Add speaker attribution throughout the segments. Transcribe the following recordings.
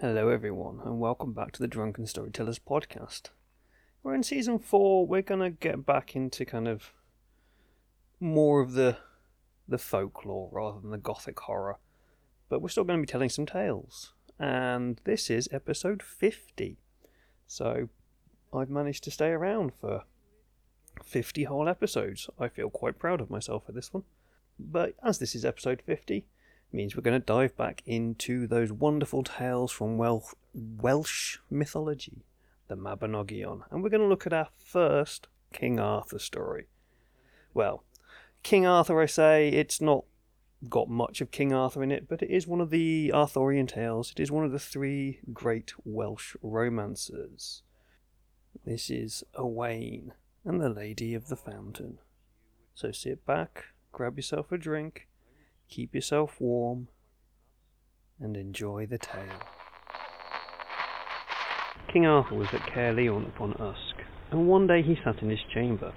Speaker 1: Hello, everyone, and welcome back to the Drunken Storytellers podcast. We're in season four. We're gonna get back into kind of more of the the folklore rather than the gothic horror, but we're still going to be telling some tales. And this is episode fifty, so I've managed to stay around for fifty whole episodes. I feel quite proud of myself for this one. But as this is episode fifty means we're going to dive back into those wonderful tales from Wel- Welsh mythology, the Mabinogion, and we're going to look at our first King Arthur story. Well, King Arthur, I say, it's not got much of King Arthur in it, but it is one of the Arthurian tales. It is one of the three great Welsh romances. This is Owain and the Lady of the Fountain. So sit back, grab yourself a drink, keep yourself warm, and enjoy the tale. King Arthur was at Caerleon upon Usk, and one day he sat in his chamber,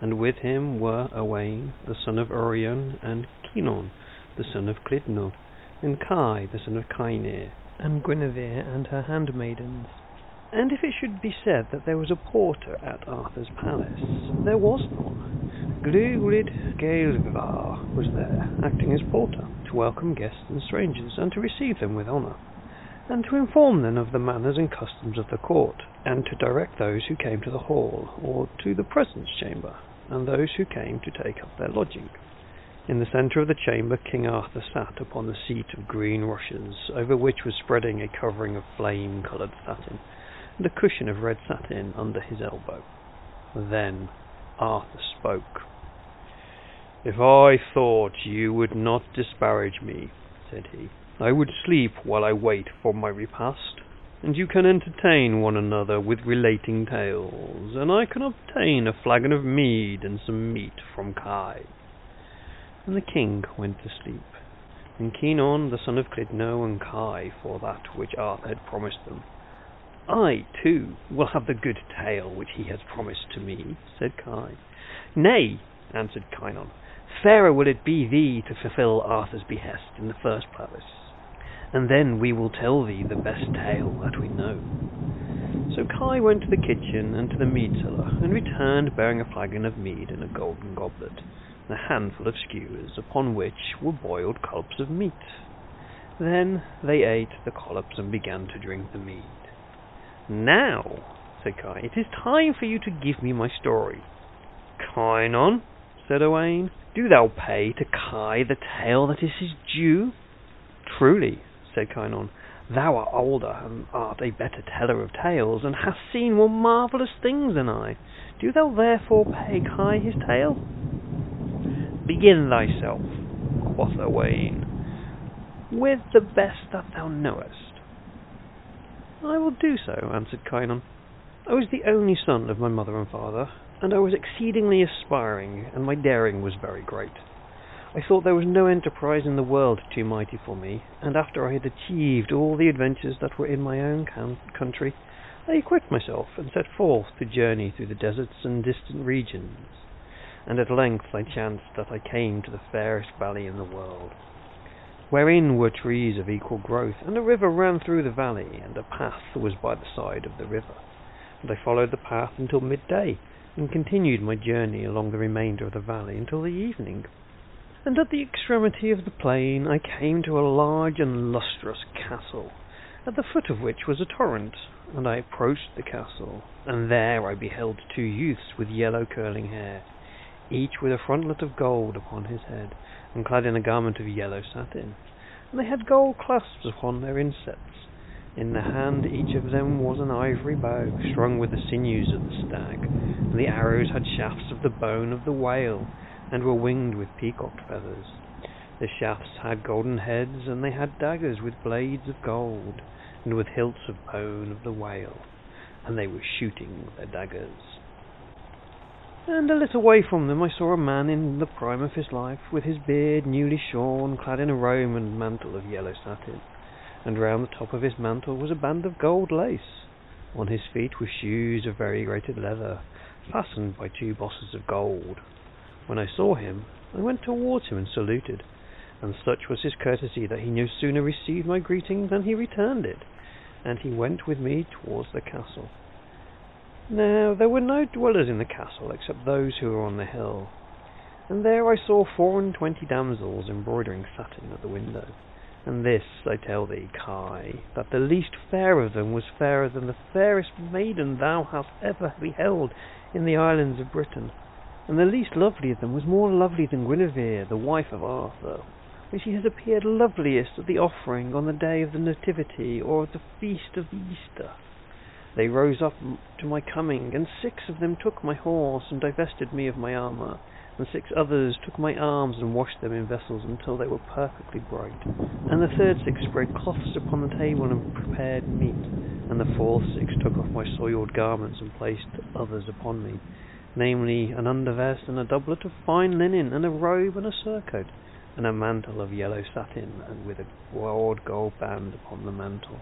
Speaker 1: and with him were Owain, the son of Urien, and Kynon, the son of Clydno, and Kai, the son of Kyner, and Guinevere and her handmaidens. And if it should be said that there was a porter at Arthur's palace, there was none. Glewlwyd Gavaelvawr was there, acting as porter, to welcome guests and strangers, and to receive them with honour, and to inform them of the manners and customs of the court, and to direct those who came to the hall, or to the presence chamber, and those who came to take up their lodging. In the centre of the chamber King Arthur sat upon the seat of green rushes, over which was spreading a covering of flame-coloured satin, and a cushion of red satin under his elbow. Then Arthur spoke. If I thought you would not disparage me, said he, I would sleep while I wait for my repast, and you can entertain one another with relating tales, and I can obtain a flagon of mead and some meat from Kai. And the king went to sleep, and Kynon, the son of Clydno, and Kai for that which Arthur had promised them. I, too, will have the good tale which he has promised to me, said Kai. Nay, answered Kynon, fairer will it be thee to fulfil Arthur's behest in the first place, and then we will tell thee the best tale that we know. So Kai went to the kitchen and to the mead cellar, and returned bearing a flagon of mead and a golden goblet, and a handful of skewers, upon which were boiled collops of meat. Then they ate the collops and began to drink the mead. Now, said Kai, it is time for you to give me my story. Kynon, said Owain, do thou pay to Kai the tale that is his due? Truly, said Kynon, thou art older and art a better teller of tales, and hast seen more marvellous things than I. Do thou therefore pay Kai his tale? Begin thyself, quoth Owain, with the best that thou knowest. I will do so, answered Kynon. I was the only son of my mother and father, and I was exceedingly aspiring, and my daring was very great. I thought there was no enterprise in the world too mighty for me, and after I had achieved all the adventures that were in my own country, I equipped myself and set forth to journey through the deserts and distant regions. And at length I chanced that I came to the fairest valley in the world, wherein were trees of equal growth, and a river ran through the valley, and a path was by the side of the river. And I followed the path until midday, and continued my journey along the remainder of the valley until the evening. And at the extremity of the plain I came to a large and lustrous castle, at the foot of which was a torrent, and I approached the castle, and there I beheld two youths with yellow curling hair, each with a frontlet of gold upon his head, and clad in a garment of yellow satin, and they had gold clasps upon their insets. In the hand each of them was an ivory bow, strung with the sinews of the stag, and the arrows had shafts of the bone of the whale, and were winged with peacock feathers. The shafts had golden heads, and they had daggers with blades of gold, and with hilts of bone of the whale, and they were shooting their daggers. And a little way from them I saw a man in the prime of his life, with his beard newly shorn, clad in a Roman mantle of yellow satin, and round the top of his mantle was a band of gold lace. On his feet were shoes of variegated leather, fastened by two bosses of gold. When I saw him, I went towards him and saluted, and such was his courtesy that he no sooner received my greeting than he returned it, and he went with me towards the castle. Now there were no dwellers in the castle except those who were on the hill, and there I saw four and twenty damsels embroidering satin at the window. And this I tell thee, Kai, that the least fair of them was fairer than the fairest maiden thou hast ever beheld in the islands of Britain, and the least lovely of them was more lovely than Guinevere, the wife of Arthur, when she has appeared loveliest at the offering on the day of the Nativity or at the feast of Easter. They rose up to my coming, and six of them took my horse and divested me of my armour, and six others took my arms and washed them in vessels until they were perfectly bright. And the third six spread cloths upon the table and prepared meat, and the fourth six took off my soiled garments and placed others upon me, namely an undervest and a doublet of fine linen, and a robe and a surcoat, and a mantle of yellow satin, and with a broad gold band upon the mantle.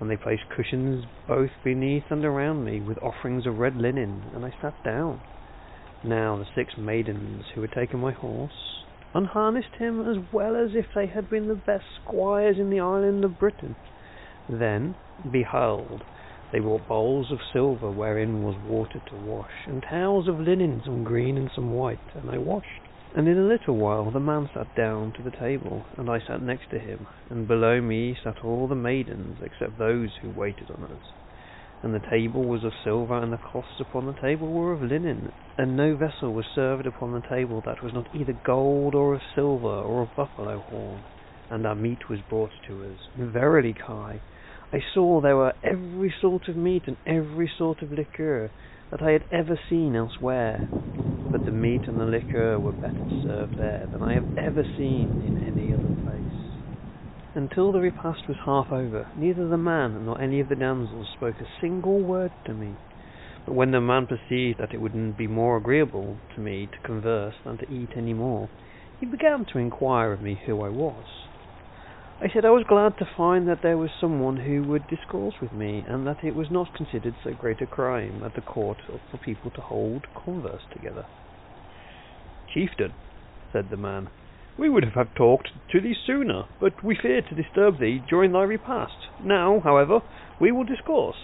Speaker 1: And they placed cushions both beneath and around me, with offerings of red linen, and I sat down. Now the six maidens who had taken my horse unharnessed him as well as if they had been the best squires in the island of Britain. Then, behold, they brought bowls of silver wherein was water to wash, and towels of linen, some green and some white, and I washed. And in a little while the man sat down to the table, and I sat next to him, and below me sat all the maidens except those who waited on us and the table was of silver, and the cloths upon the table were of linen, and no vessel was served upon the table that was not either gold, or of silver, or of buffalo horn. And our meat was brought to us. Verily, Kai, I saw there were every sort of meat and every sort of liquor that I had ever seen elsewhere. But the meat and the liquor were better served there than I have ever seen in any other. Until the repast was half over, neither the man nor any of the damsels spoke a single word to me. But when the man perceived that it would be more agreeable to me to converse than to eat any more, he began to inquire of me who I was. I said I was glad to find that there was someone who would discourse with me, and that it was not considered so great a crime at the court for people to hold converse together. Chieftain, said the man, we would have talked to thee sooner, but we feared to disturb thee during thy repast. Now, however, we will discourse.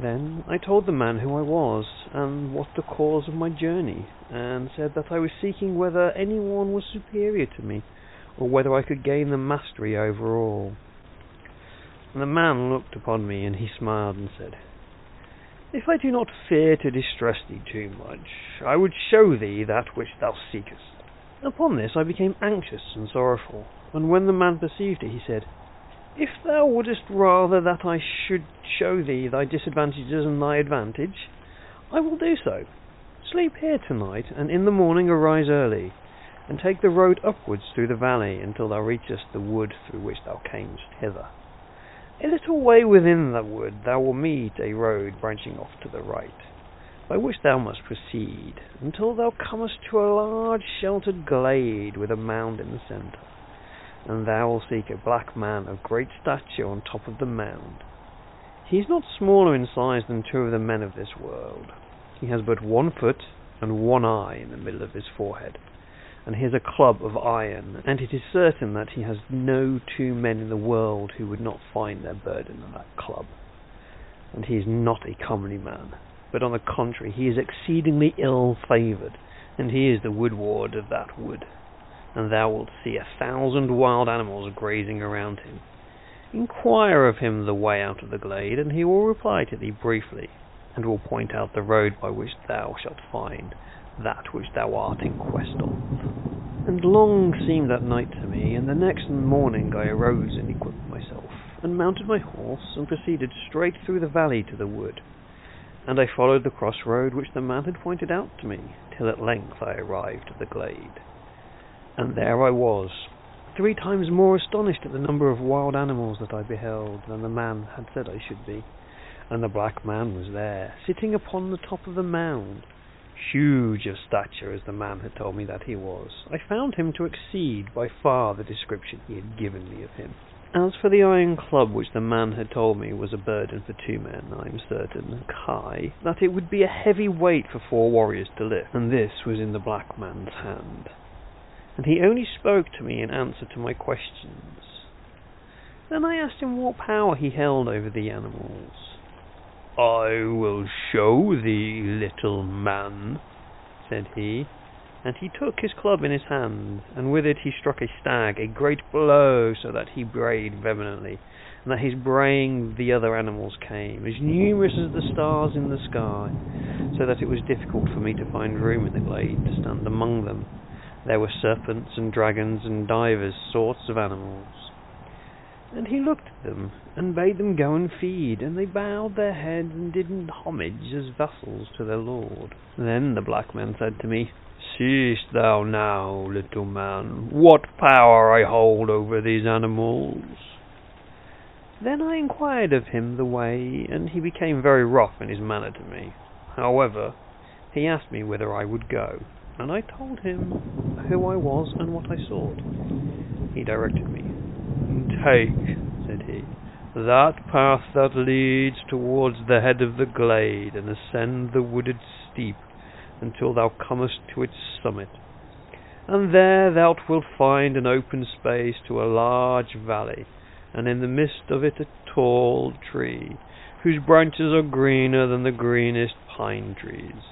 Speaker 1: Then I told the man who I was, and what the cause of my journey, and said that I was seeking whether any one was superior to me, or whether I could gain the mastery over all. And the man looked upon me, and he smiled and said, If I do not fear to distress thee too much, I would show thee that which thou seekest. Upon this I became anxious and sorrowful, and when the man perceived it, he said, If thou wouldest rather that I should show thee thy disadvantages and thy advantage, I will do so. Sleep here tonight, and in the morning arise early, and take the road upwards through the valley until thou reachest the wood through which thou camest hither. A little way within the wood thou wilt meet a road branching off to the right by which thou must proceed until thou comest to a large sheltered glade with a mound in the centre, and thou wilt seek a black man of great stature on top of the mound. He is not smaller in size than two of the men of this world. He has but one foot and one eye in the middle of his forehead, and he has a club of iron, and it is certain that he has no two men in the world who would not find their burden in that club. And he is not a comely man, but on the contrary he is exceedingly ill favoured, and he is the woodward of that wood. And thou wilt see a thousand wild animals grazing around him. Inquire of him the way out of the glade, and he will reply to thee briefly, and will point out the road by which thou shalt find that which thou art in quest of. And long seemed that night to me, and the next morning I arose and equipped myself, and mounted my horse, and proceeded straight through the valley to the wood and I followed the cross road which the man had pointed out to me, till at length I arrived at the glade. And there I was, three times more astonished at the number of wild animals that I beheld than the man had said I should be. And the black man was there, sitting upon the top of the mound, huge of stature as the man had told me that he was. I found him to exceed by far the description he had given me of him. As for the iron club which the man had told me was a burden for two men, I am certain, Kai, that it would be a heavy weight for four warriors to lift, and this was in the black man's hand. And he only spoke to me in answer to my questions. Then I asked him what power he held over the animals. I will show thee, little man, said he, and he took his club in his hand, and with it he struck a stag a great blow, so that he brayed vehemently, and that his braying the other animals came, as numerous as the stars in the sky, so that it was difficult for me to find room in the glade to stand among them. There were serpents and dragons and divers sorts of animals. And he looked at them, and bade them go and feed, and they bowed their heads and did homage as vassals to their lord. Then the black man said to me, Seest thou now, little man, what power I hold over these animals? Then I inquired of him the way, and he became very rough in his manner to me. However, he asked me whither I would go, and I told him who I was and what I sought. He directed me. Take, said he, that path that leads towards the head of the glade, and ascend the wooded steep until thou comest to its summit. And there thou wilt find an open space to a large valley, and in the midst of it a tall tree, whose branches are greener than the greenest pine trees.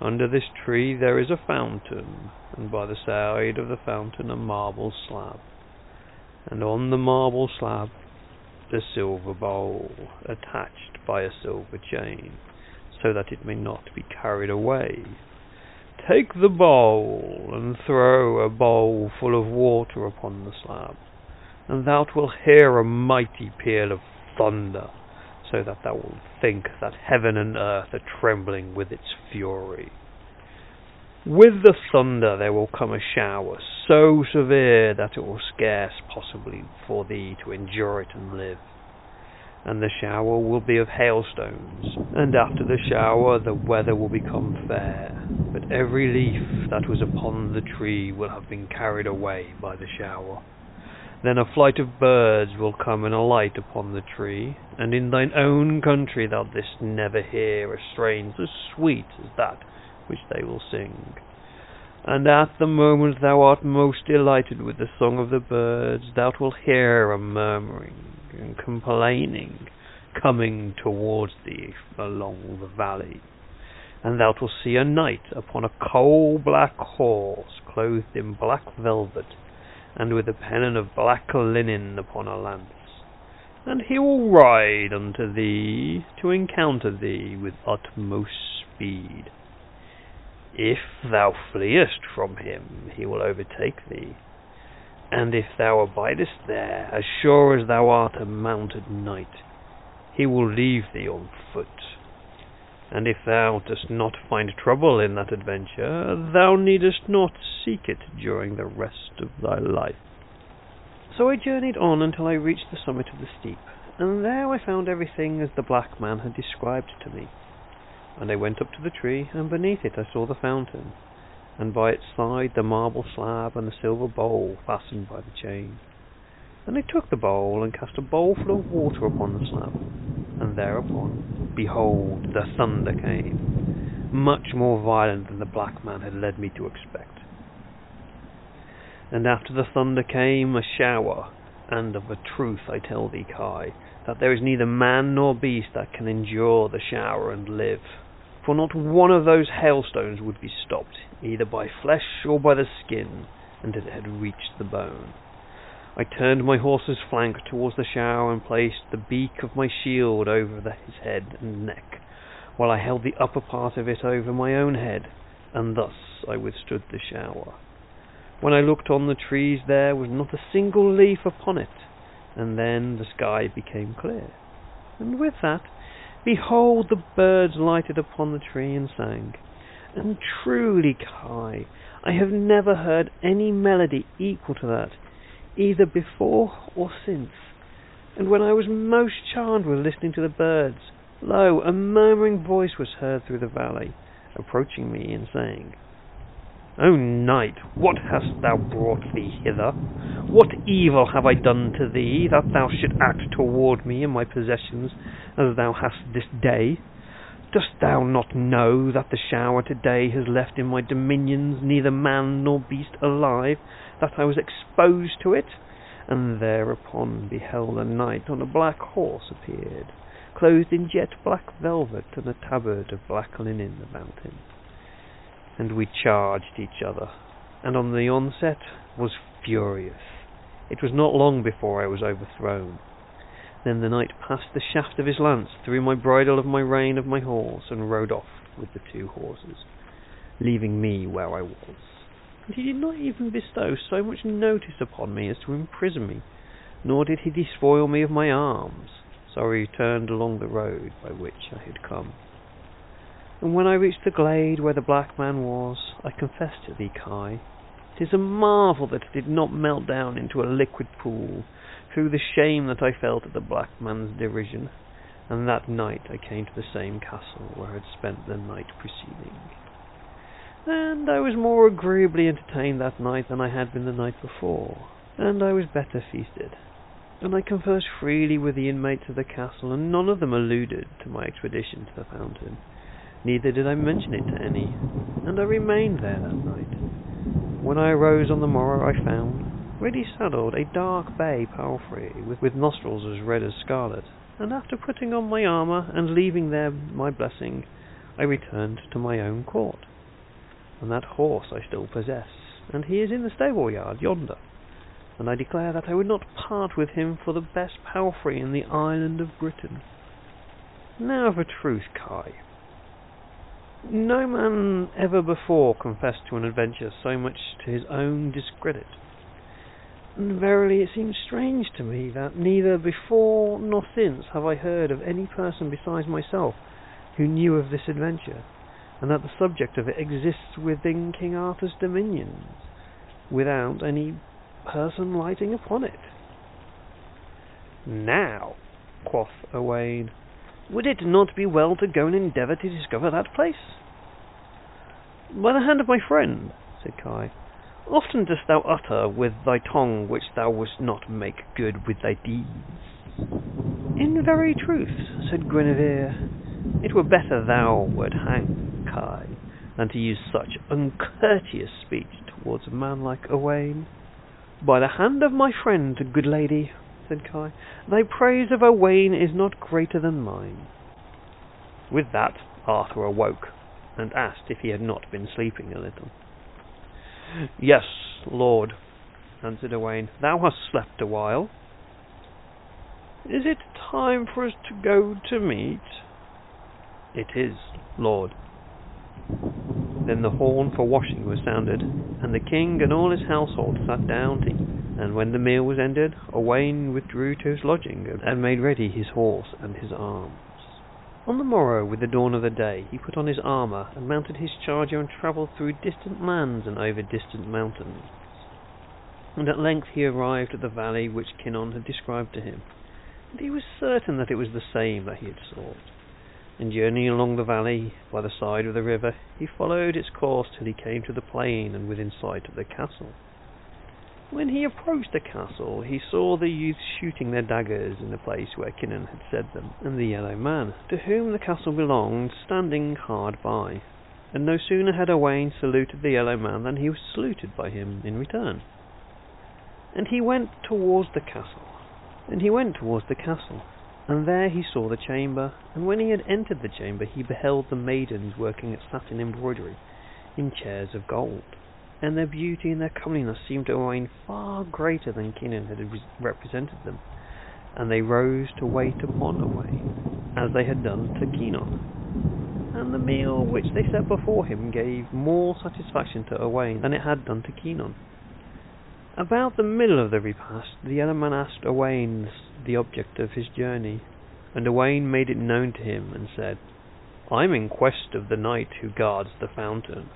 Speaker 1: Under this tree there is a fountain, and by the side of the fountain a marble slab, and on the marble slab a silver bowl, attached by a silver chain, so that it may not be carried away. Take the bowl, and throw a bowl full of water upon the slab, and thou wilt hear a mighty peal of thunder so that thou wilt think that heaven and earth are trembling with its fury. With the thunder there will come a shower so severe that it will scarce possibly for thee to endure it and live. And the shower will be of hailstones, and after the shower the weather will become fair, but every leaf that was upon the tree will have been carried away by the shower. Then a flight of birds will come and alight upon the tree, and in thine own country thou didst never hear a strain so sweet as that which they will sing. And at the moment thou art most delighted with the song of the birds, thou wilt hear a murmuring and complaining coming towards thee along the valley. And thou wilt see a knight upon a coal black horse, clothed in black velvet, and with a pennon of black linen upon a lance. And he will ride unto thee to encounter thee with utmost speed. If thou fleest from him, he will overtake thee. And if thou abidest there, as sure as thou art a mounted knight, he will leave thee on foot. And if thou dost not find trouble in that adventure, thou needest not seek it during the rest of thy life. So I journeyed on until I reached the summit of the steep, and there I found everything as the black man had described to me. And I went up to the tree, and beneath it I saw the fountain, and by its side the marble slab and the silver bowl fastened by the chain. And they took the bowl and cast a bowlful of water upon the slab, and thereupon, behold, the thunder came, much more violent than the black man had led me to expect. And after the thunder came a shower, and of a truth I tell thee, Kai, that there is neither man nor beast that can endure the shower and live. For not one of those hailstones would be stopped, either by flesh or by the skin, until it had reached the bone. I turned my horse's flank towards the shower and placed the beak of my shield over the, his head and neck, while I held the upper part of it over my own head, and thus I withstood the shower. When I looked on the trees there was not a single leaf upon it, and then the sky became clear. And with that, behold the birds lighted upon the tree and sang. And truly, Kai, I have never heard any melody equal to that either before or since. And when I was most charmed with listening to the birds, lo, a murmuring voice was heard through the valley, approaching me and saying, O knight, what hast thou brought thee hither? What evil have I done to thee, that thou shouldst act toward me and my possessions as thou hast this day? Dost thou not know that the shower today has left in my dominions neither man nor beast alive, that I was exposed to it, and thereupon beheld a knight on a black horse appeared, clothed in jet black velvet and a tabard of black linen about him. And we charged each other, and on the onset was furious. It was not long before I was overthrown. Then the knight passed the shaft of his lance through my bridle of my rein of my horse, and rode off with the two horses, leaving me where I was. And he did not even bestow so much notice upon me as to imprison me, nor did he despoil me of my arms. So I returned along the road by which I had come. And when I reached the glade where the black man was, I confessed to thee, Kai, it is a marvel that it did not melt down into a liquid pool, through the shame that I felt at the black man's derision. And that night I came to the same castle where I had spent the night preceding. And I was more agreeably entertained that night than I had been the night before, and I was better feasted. And I conversed freely with the inmates of the castle, and none of them alluded to my expedition to the fountain. Neither did I mention it to any, and I remained there that night. When I arose on the morrow, I found, ready saddled, a dark bay palfrey with, with nostrils as red as scarlet, and after putting on my armour and leaving there my blessing, I returned to my own court and that horse I still possess, and he is in the stable yard yonder, and I declare that I would not part with him for the best palfrey in the island of Britain. Now a truth, Kai, no man ever before confessed to an adventure so much to his own discredit. And verily it seems strange to me that neither before nor since have I heard of any person besides myself who knew of this adventure and that the subject of it exists within King Arthur's dominions, without any person lighting upon it. Now, quoth Owain, would it not be well to go and endeavour to discover that place? By the hand of my friend, said Kai, often dost thou utter with thy tongue which thou wouldst not make good with thy deeds. In very truth, said Guinevere, it were better thou wert hanged Kai than to use such uncourteous speech towards a man like Owain. By the hand of my friend, good lady, said Kai, thy praise of Owain is not greater than mine. With that Arthur awoke, and asked if he had not been sleeping a little. Yes, lord, answered Owain, thou hast slept a while. Is it time for us to go to meat? It is, lord, then the horn for washing was sounded, and the king and all his household sat down to eat. And when the meal was ended, Owain withdrew to his lodging, and made ready his horse and his arms. On the morrow, with the dawn of the day, he put on his armour, and mounted his charger, and travelled through distant lands and over distant mountains. And at length he arrived at the valley which Kynon had described to him, and he was certain that it was the same that he had sought and journeying along the valley by the side of the river, he followed its course till he came to the plain and within sight of the castle. When he approached the castle, he saw the youths shooting their daggers in the place where Kynon had said them, and the yellow man, to whom the castle belonged, standing hard by. And no sooner had Owain saluted the yellow man than he was saluted by him in return. And he went towards the castle. And he went towards the castle, and there he saw the chamber, and when he had entered the chamber he beheld the maidens working at satin embroidery, in chairs of gold. And their beauty and their comeliness seemed to Owain far greater than Kynon had represented them, and they rose to wait upon Owain, as they had done to Kynon. And the meal which they set before him gave more satisfaction to Owain than it had done to Kynon. About the middle of the repast, the other man asked Owain the object of his journey, and Owain made it known to him, and said, I am in quest of the knight who guards the fountain.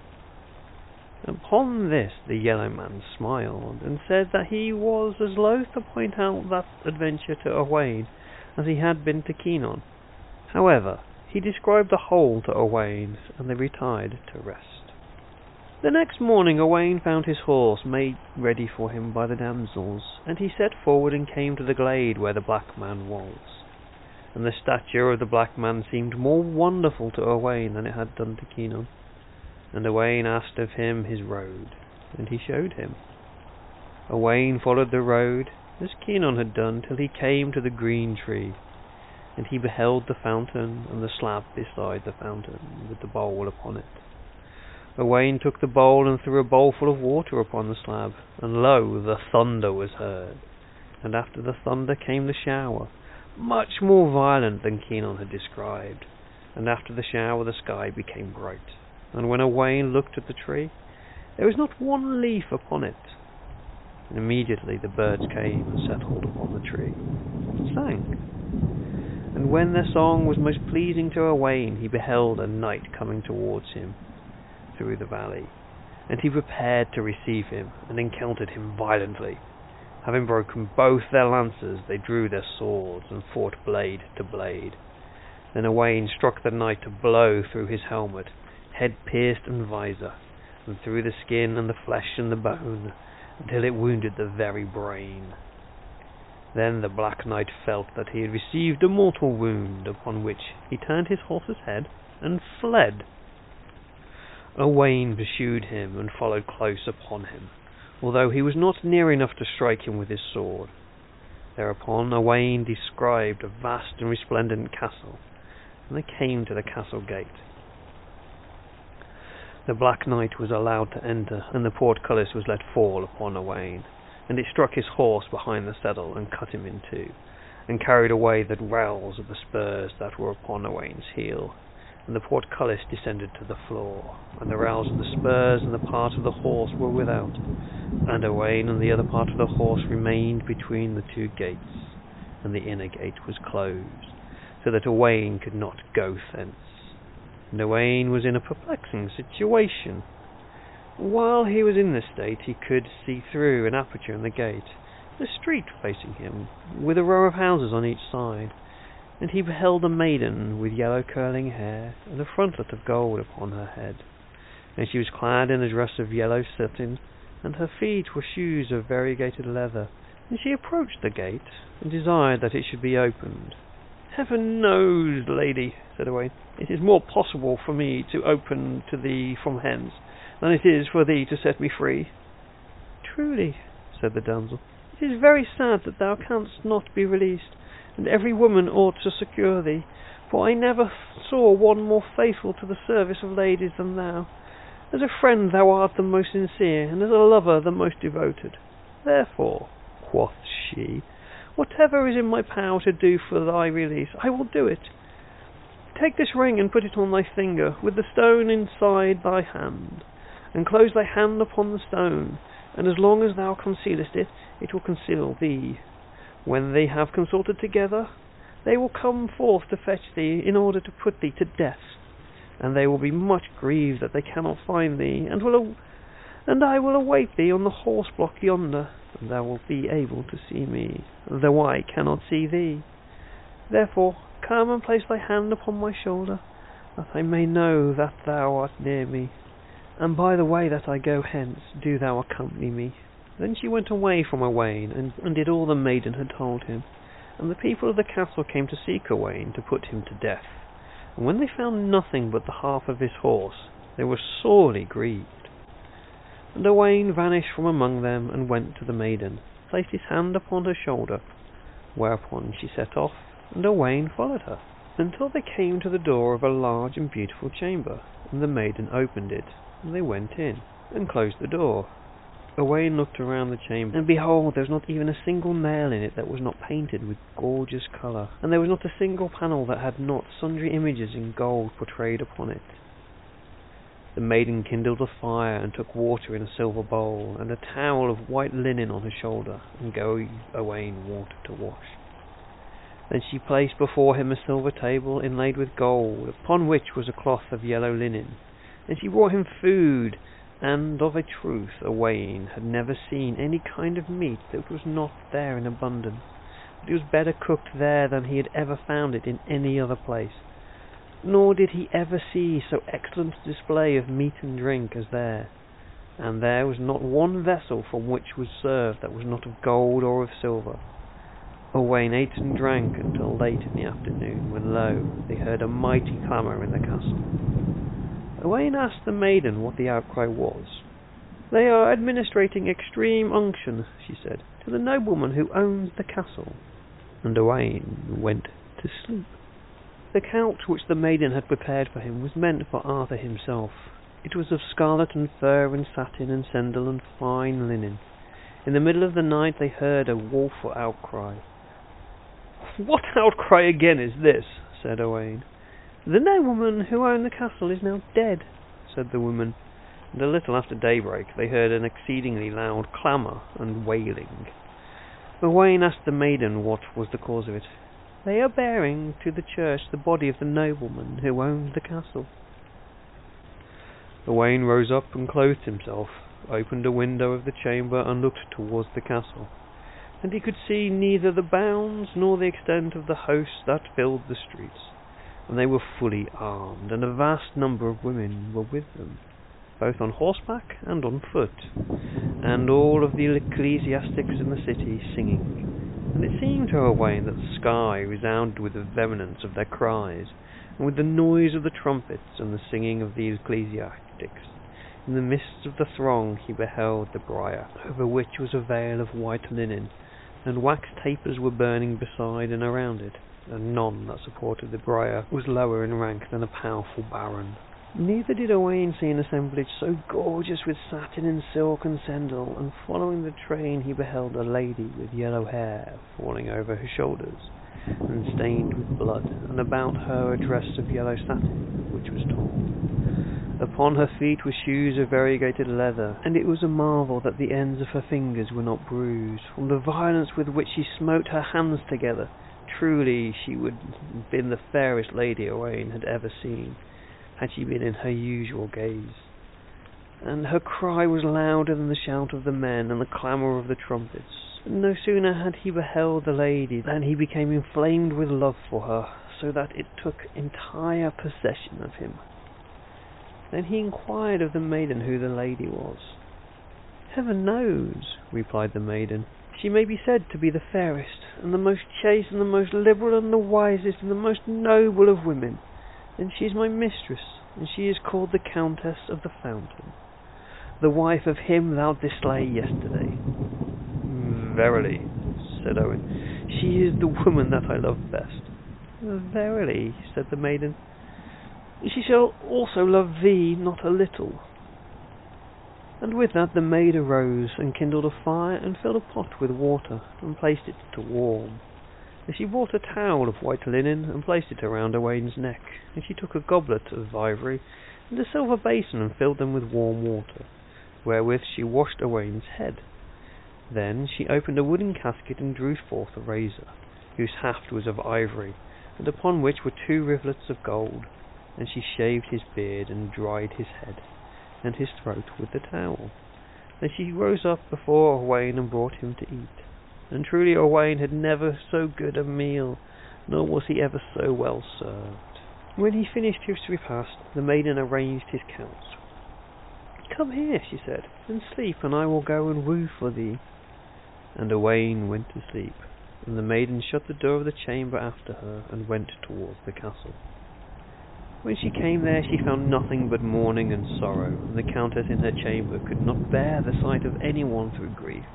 Speaker 1: Upon this the yellow man smiled, and said that he was as loath to point out that adventure to Owain as he had been to Kynon. However, he described the whole to Owain, and they retired to rest. The next morning Owain found his horse made ready for him by the damsels, and he set forward and came to the glade where the black man was. And the stature of the black man seemed more wonderful to Owain than it had done to Kynon. And Owain asked of him his road, and he showed him. Owain followed the road, as Kynon had done, till he came to the green tree, and he beheld the fountain and the slab beside the fountain, with the bowl upon it. Owain took the bowl and threw a bowlful of water upon the slab, and lo, the thunder was heard. And after the thunder came the shower, much more violent than Kynon had described. And after the shower the sky became bright. And when Owain looked at the tree, there was not one leaf upon it. And immediately the birds came and settled upon the tree, and sang. And when their song was most pleasing to Owain, he beheld a knight coming towards him through the valley, and he prepared to receive him, and encountered him violently. Having broken both their lances, they drew their swords, and fought blade to blade. Then Owain struck the knight a blow through his helmet, head pierced and visor, and through the skin and the flesh and the bone, until it wounded the very brain. Then the Black Knight felt that he had received a mortal wound, upon which he turned his horse's head and fled. Owain pursued him and followed close upon him, although he was not near enough to strike him with his sword. Thereupon Owain described a vast and resplendent castle, and they came to the castle gate. The Black Knight was allowed to enter, and the portcullis was let fall upon Owain, and it struck his horse behind the saddle and cut him in two, and carried away the rowels of the spurs that were upon Owain's heel, and the portcullis descended to the floor, and the rowels of the spurs and the part of the horse were without, and Owain and the other part of the horse remained between the two gates, and the inner gate was closed, so that Owain could not go thence and was in a perplexing situation. While he was in this state, he could see through an aperture in the gate the street facing him, with a row of houses on each side, and he beheld a maiden with yellow curling hair and a frontlet of gold upon her head, and she was clad in a dress of yellow satin, and her feet were shoes of variegated leather, and she approached the gate and desired that it should be opened. Heaven knows, lady, said Owain, it is more possible for me to open to thee from hence than it is for thee to set me free. Truly, said the damsel, it is very sad that thou canst not be released, and every woman ought to secure thee, for I never saw one more faithful to the service of ladies than thou. As a friend thou art the most sincere, and as a lover the most devoted. Therefore, quoth she, Whatever is in my power to do for thy release, I will do it. Take this ring and put it on thy finger, with the stone inside thy hand, and close thy hand upon the stone, and as long as thou concealest it, it will conceal thee. When they have consulted together, they will come forth to fetch thee in order to put thee to death, and they will be much grieved that they cannot find thee, and will and I will await thee on the horse block yonder, and thou wilt be able to see me, though I cannot see thee. Therefore come and place thy hand upon my shoulder, that I may know that thou art near me. And by the way that I go hence, do thou accompany me. Then she went away from Owain, and, and did all the maiden had told him. And the people of the castle came to seek Owain, to put him to death. And when they found nothing but the half of his horse, they were sorely grieved. And Owain vanished from among them, and went to the maiden, placed his hand upon her shoulder, whereupon she set off, and Owain followed her, until they came to the door of a large and beautiful chamber, and the maiden opened it, and they went in, and closed the door. Owain looked around the chamber, and behold, there was not even a single nail in it that was not painted with gorgeous colour, and there was not a single panel that had not sundry images in gold portrayed upon it. The maiden kindled a fire, and took water in a silver bowl, and a towel of white linen on her shoulder, and gave Owain water to wash. Then she placed before him a silver table inlaid with gold, upon which was a cloth of yellow linen, and she brought him food, and of a truth Owain had never seen any kind of meat that was not there in abundance, but it was better cooked there than he had ever found it in any other place nor did he ever see so excellent a display of meat and drink as there. And there was not one vessel from which was served that was not of gold or of silver. Owain ate and drank until late in the afternoon, when lo, they heard a mighty clamour in the castle. Owain asked the maiden what the outcry was. They are administrating extreme unction, she said, to the nobleman who owns the castle. And Owain went to sleep. The couch which the maiden had prepared for him was meant for Arthur himself. It was of scarlet and fur and satin and sendal and fine linen. In the middle of the night they heard a woeful outcry. What outcry again is this? said Owain. The nobleman who owned the castle is now dead, said the woman, and a little after daybreak they heard an exceedingly loud clamour and wailing. Owain asked the maiden what was the cause of it. They are bearing to the church the body of the nobleman who owned the castle. Owain rose up and clothed himself, opened a window of the chamber and looked towards the castle, and he could see neither the bounds nor the extent of the host that filled the streets, and they were fully armed, and a vast number of women were with them both on horseback and on foot, and all of the ecclesiastics in the city singing. And it seemed to her Owain that the sky resounded with the vehemence of their cries, and with the noise of the trumpets and the singing of the ecclesiastics. In the midst of the throng he beheld the briar, over which was a veil of white linen, and wax tapers were burning beside and around it, and none that supported the briar was lower in rank than a powerful baron. Neither did Owain see an assemblage so gorgeous with satin and silk and sendal, and following the train he beheld a lady with yellow hair falling over her shoulders, and stained with blood, and about her a dress of yellow satin, which was torn. Upon her feet were shoes of variegated leather, and it was a marvel that the ends of her fingers were not bruised, from the violence with which she smote her hands together. Truly she would have been the fairest lady Owain had ever seen had she been in her usual gaze. And her cry was louder than the shout of the men and the clamour of the trumpets. No sooner had he beheld the lady than he became inflamed with love for her, so that it took entire possession of him. Then he inquired of the maiden who the lady was. Heaven knows, replied the maiden. She may be said to be the fairest, and the most chaste, and the most liberal, and the wisest, and the most noble of women. And she is my mistress, and she is called the Countess of the Fountain, the wife of him thou didst slay yesterday. Verily, said Owain, she is the woman that I love best. Verily, said the maiden, she shall also love thee not a little. And with that the maid arose and kindled a fire and filled a pot with water and placed it to warm. She brought a towel of white linen and placed it around Owain's neck, and she took a goblet of ivory and a silver basin and filled them with warm water, wherewith she washed Owain's head. Then she opened a wooden casket and drew forth a razor, whose haft was of ivory, and upon which were two rivulets of gold, and she shaved his beard and dried his head and his throat with the towel. Then she rose up before Owain and brought him to eat and truly Owain had never so good a meal, nor was he ever so well served. When he finished his repast, the maiden arranged his couch. Come here, she said, and sleep, and I will go and woo for thee. And Owain went to sleep, and the maiden shut the door of the chamber after her, and went towards the castle. When she came there, she found nothing but mourning and sorrow, and the countess in her chamber could not bear the sight of anyone through grief.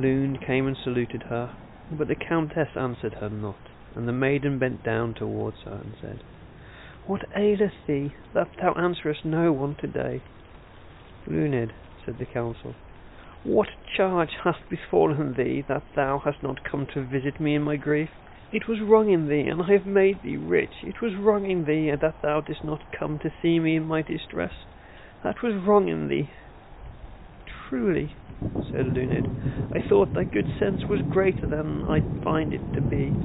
Speaker 1: Luned came and saluted her, but the countess answered her not, and the maiden bent down towards her and said, What aileth thee, that thou answerest no one today? Luned, said the Countess, what charge hath befallen thee that thou hast not come to visit me in my grief? It was wrong in thee, and I have made thee rich. It was wrong in thee that thou didst not come to see me in my distress. That was wrong in thee. Truly, said Luned. I thought thy good sense was greater than I find it to be.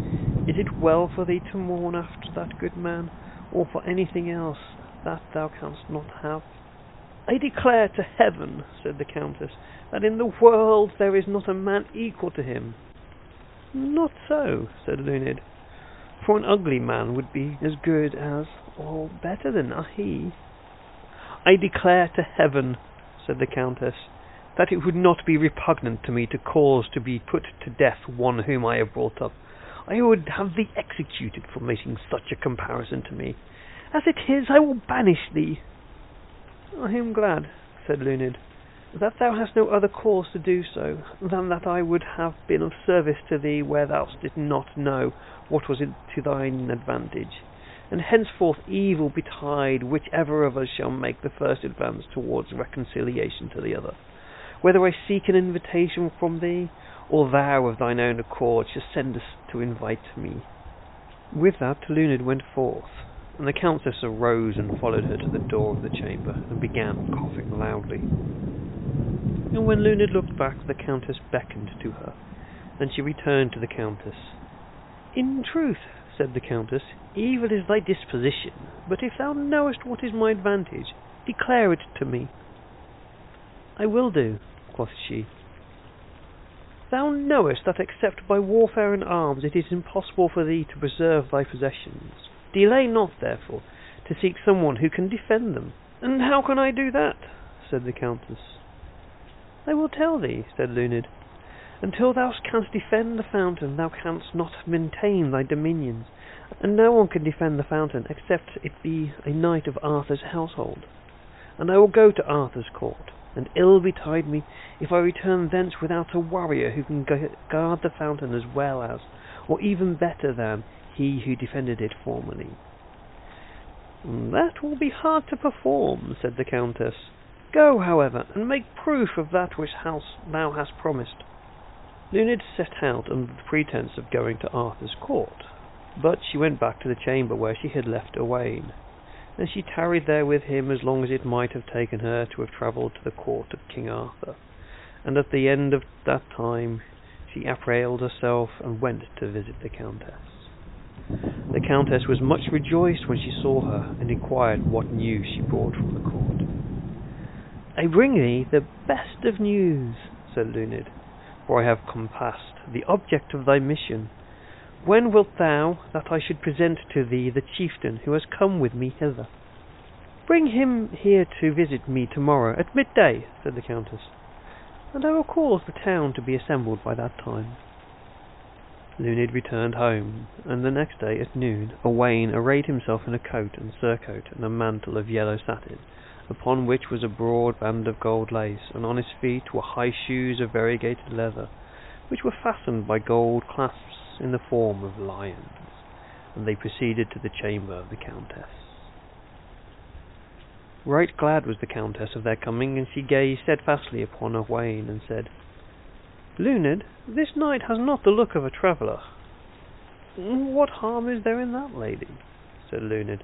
Speaker 1: Is it well for thee to mourn after that good man, or for anything else that thou canst not have? I declare to heaven, said the Countess, that in the world there is not a man equal to him. Not so, said Luned, for an ugly man would be as good as, or better than he. I declare to heaven, said the Countess, that it would not be repugnant to me to cause to be put to death one whom I have brought up. I would have thee executed for making such a comparison to me. As it is, I will banish thee. I am glad, said Luned, that thou hast no other cause to do so than that I would have been of service to thee where thou didst not know what was to thine advantage. And henceforth evil betide whichever of us shall make the first advance towards reconciliation to the other. Whether I seek an invitation from thee, or thou of thine own accord shalt send us to invite me. With that Luned went forth, and the Countess arose and followed her to the door of the chamber, and began coughing loudly. And when Luned looked back, the Countess beckoned to her, and she returned to the Countess. In truth, said the Countess, evil is thy disposition, but if thou knowest what is my advantage, declare it to me. I will do, quoth she. Thou knowest that except by warfare and arms it is impossible for thee to preserve thy possessions. Delay not, therefore, to seek someone who can defend them. And how can I do that? said the Countess. I will tell thee, said Luned. Until thou canst defend the fountain, thou canst not maintain thy dominions, and no one can defend the fountain except it be a knight of Arthur's household. And I will go to Arthur's court, and ill betide me if I return thence without a warrior who can guard the fountain as well as, or even better than, he who defended it formerly. That will be hard to perform, said the Countess. Go, however, and make proof of that which thou hast promised. Luned set out under the pretence of going to Arthur's court, but she went back to the chamber where she had left Owain and she tarried there with him as long as it might have taken her to have travelled to the court of King Arthur. And at the end of that time she apparelled herself and went to visit the Countess. The Countess was much rejoiced when she saw her, and inquired what news she brought from the court. I bring thee the best of news, said Luned, for I have compassed the object of thy mission, when wilt thou that I should present to thee the chieftain who has come with me hither? Bring him here to visit me tomorrow at midday, said the Countess, and I will cause the town to be assembled by that time. Luned returned home, and the next day at noon Owain arrayed himself in a coat and surcoat and a mantle of yellow satin, upon which was a broad band of gold lace, and on his feet were high shoes of variegated leather, which were fastened by gold clasps in the form of lions, and they proceeded to the chamber of the Countess. Right glad was the Countess of their coming, and she gazed steadfastly upon Owain, and said, Luned, this knight has not the look of a traveller. What harm is there in that lady? said Luned.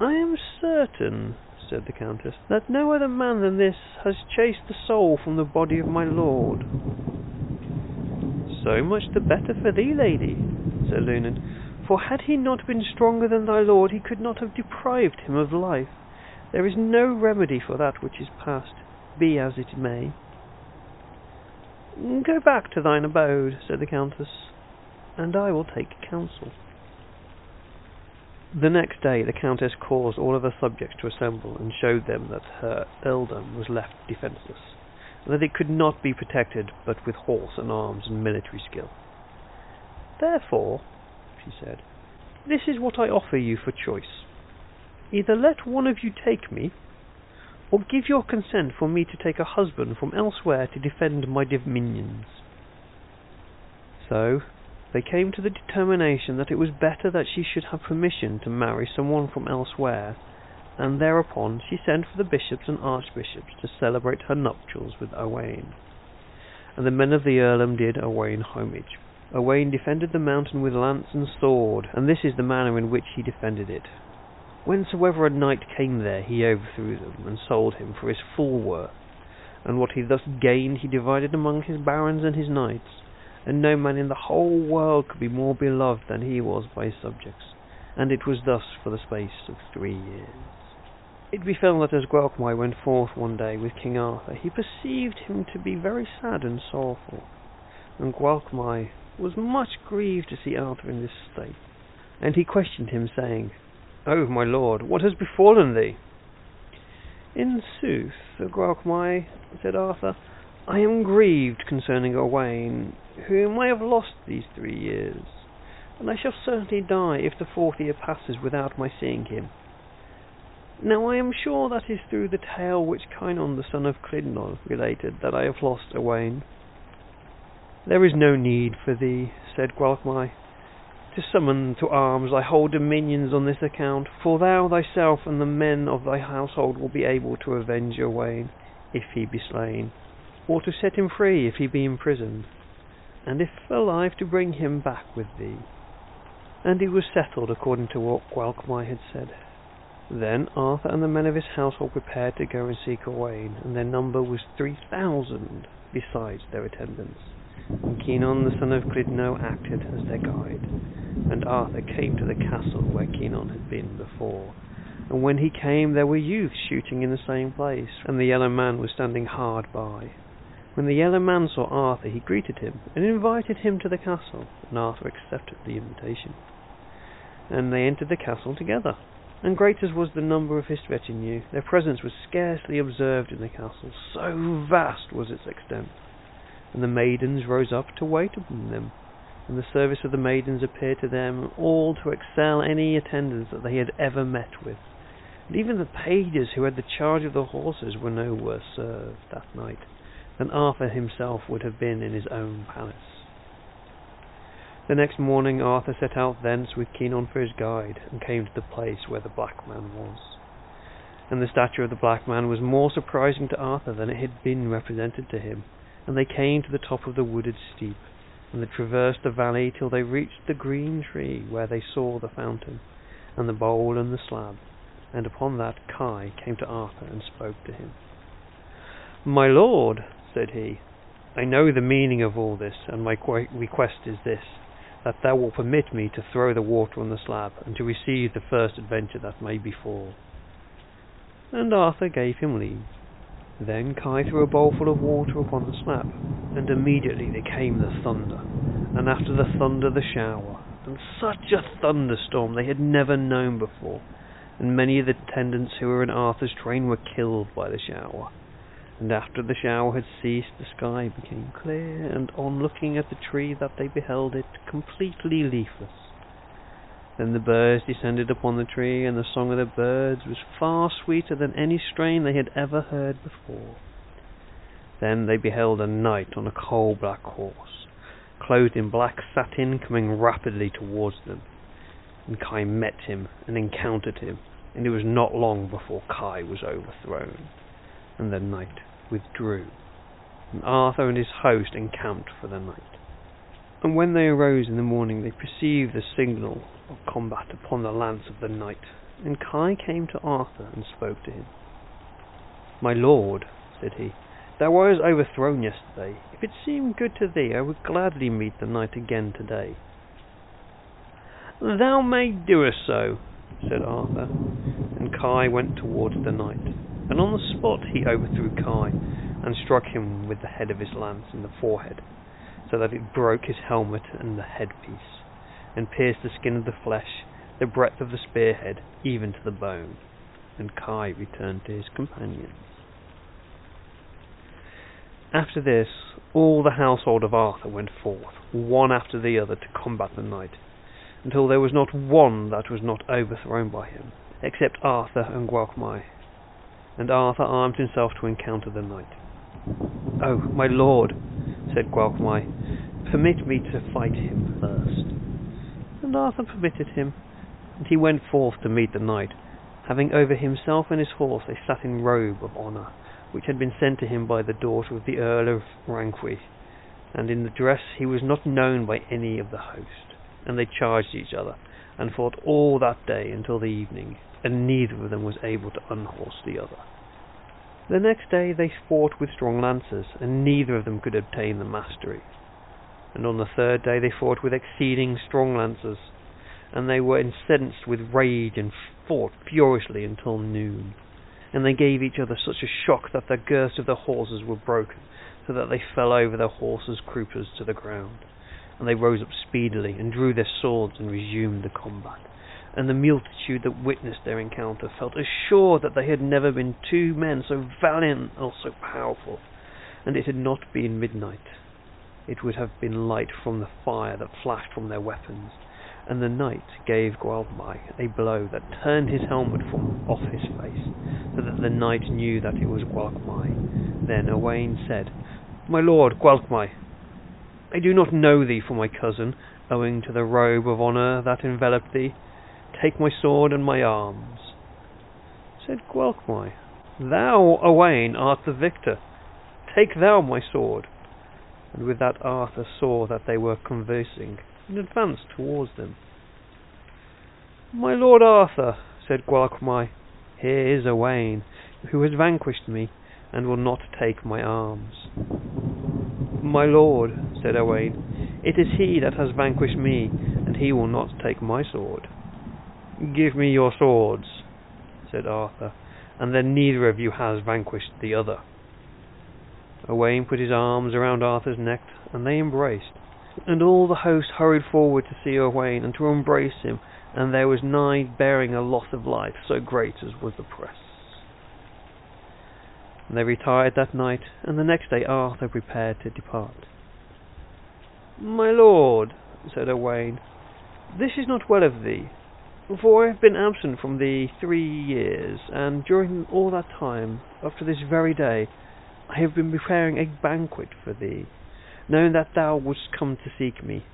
Speaker 1: I am certain, said the Countess, that no other man than this has chased the soul from the body of my lord. So much the better for thee, lady, said Luned, for had he not been stronger than thy lord, he could not have deprived him of life. There is no remedy for that which is past, be as it may. Go back to thine abode, said the Countess, and I will take counsel. The next day the Countess caused all of her subjects to assemble, and showed them that her earldom was left defenceless that it could not be protected but with horse and arms and military skill. Therefore, she said, this is what I offer you for choice. Either let one of you take me, or give your consent for me to take a husband from elsewhere to defend my dominions. So they came to the determination that it was better that she should have permission to marry someone from elsewhere and thereupon she sent for the bishops and archbishops to celebrate her nuptials with Owain. And the men of the earldom did Owain homage. Owain defended the mountain with lance and sword, and this is the manner in which he defended it. Whensoever a knight came there, he overthrew them, and sold him for his full worth. And what he thus gained he divided among his barons and his knights, and no man in the whole world could be more beloved than he was by his subjects. And it was thus for the space of three years. It befell that as Gwalchmai went forth one day with King Arthur, he perceived him to be very sad and sorrowful, and Gwalchmai was much grieved to see Arthur in this state. And he questioned him, saying, Oh, my lord, what has befallen thee? In sooth, Sir Gwalchmai, said Arthur, I am grieved concerning Owain, whom I have lost these three years, and I shall certainly die if the fourth year passes without my seeing him. Now I am sure that is through the tale which Kynon the son of Clydno related that I have lost Owain. There is no need for thee, said Gwalchmai, to summon to arms thy whole dominions on this account, for thou thyself and the men of thy household will be able to avenge Owain, if he be slain, or to set him free if he be imprisoned, and if alive to bring him back with thee. And it was settled according to what Gwalchmai had said. Then Arthur and the men of his household prepared to go and seek Owain, and their number was three thousand besides their attendants. And Kynon the son of Clydno acted as their guide. And Arthur came to the castle where Kynon had been before. And when he came there were youths shooting in the same place, and the yellow man was standing hard by. When the yellow man saw Arthur he greeted him, and invited him to the castle, and Arthur accepted the invitation. And they entered the castle together. And great as was the number of his retinue, their presence was scarcely observed in the castle, so vast was its extent. And the maidens rose up to wait upon them, and the service of the maidens appeared to them all to excel any attendants that they had ever met with. And even the pages who had the charge of the horses were no worse served that night than Arthur himself would have been in his own palace. The next morning Arthur set out thence with Kynon for his guide, and came to the place where the black man was. And the statue of the black man was more surprising to Arthur than it had been represented to him. And they came to the top of the wooded steep, and they traversed the valley till they reached the green tree where they saw the fountain, and the bowl and the slab. And upon that Kai came to Arthur and spoke to him. My lord, said he, I know the meaning of all this, and my request is this that thou wilt permit me to throw the water on the slab, and to receive the first adventure that may befall. And Arthur gave him leave. Then Kai threw a bowlful of water upon the slab, and immediately there came the thunder, and after the thunder the shower, and such a thunderstorm they had never known before, and many of the attendants who were in Arthur's train were killed by the shower. And after the shower had ceased, the sky became clear, and on looking at the tree that they beheld it completely leafless. Then the birds descended upon the tree, and the song of the birds was far sweeter than any strain they had ever heard before. Then they beheld a knight on a coal black horse, clothed in black satin, coming rapidly towards them. And Kai met him and encountered him, and it was not long before Kai was overthrown and the knight withdrew, and Arthur and his host encamped for the night. And when they arose in the morning, they perceived the signal of combat upon the lance of the knight. And Kai came to Arthur and spoke to him. My lord, said he, thou wast overthrown yesterday. If it seemed good to thee, I would gladly meet the knight again today. Thou may do so, said Arthur, and Kai went towards the knight and on the spot he overthrew Kai and struck him with the head of his lance in the forehead, so that it broke his helmet and the headpiece, and pierced the skin of the flesh, the breadth of the spearhead, even to the bone. And Kai returned to his companions. After this, all the household of Arthur went forth, one after the other, to combat the knight, until there was not one that was not overthrown by him, except Arthur and Gwalchmai, and Arthur armed himself to encounter the knight. Oh, my lord, said Gwalchmai, permit me to fight him first. And Arthur permitted him, and he went forth to meet the knight, having over himself and his horse a satin robe of honour, which had been sent to him by the daughter of the Earl of Ranquet, and in the dress he was not known by any of the host. And they charged each other, and fought all that day until the evening, and neither of them was able to unhorse the other. The next day they fought with strong lances, and neither of them could obtain the mastery. And on the third day they fought with exceeding strong lances, and they were incensed with rage and fought furiously until noon. And they gave each other such a shock that the girths of their horses were broken, so that they fell over their horses' croupers to the ground. And they rose up speedily, and drew their swords, and resumed the combat and the multitude that witnessed their encounter felt assured that there had never been two men so valiant or so powerful, and it had not been midnight. It would have been light from the fire that flashed from their weapons, and the knight gave Gwalchmai a blow that turned his helmet from off his face, so that the knight knew that it was Gwalchmai. Then Owain said, My lord Gwalchmai, I do not know thee for my cousin, owing to the robe of honour that enveloped thee. Take my sword and my arms. Said Gwalchmai, Thou, Owain, art the victor. Take thou my sword. And with that Arthur saw that they were conversing, and advanced towards them. My lord Arthur, said Gwalchmai, here is Owain, who has vanquished me, and will not take my arms. My lord, said Owain, it is he that has vanquished me, and he will not take my sword. Give me your swords, said Arthur, and then neither of you has vanquished the other. Owain put his arms around Arthur's neck, and they embraced. And all the host hurried forward to see Owain and to embrace him, and there was nigh bearing a loss of life, so great as was the press. And they retired that night, and the next day Arthur prepared to depart. My lord, said Owain, this is not well of thee, for I have been absent from thee three years, and during all that time, up to this very day, I have been preparing a banquet for thee, knowing that thou wouldst come to seek me.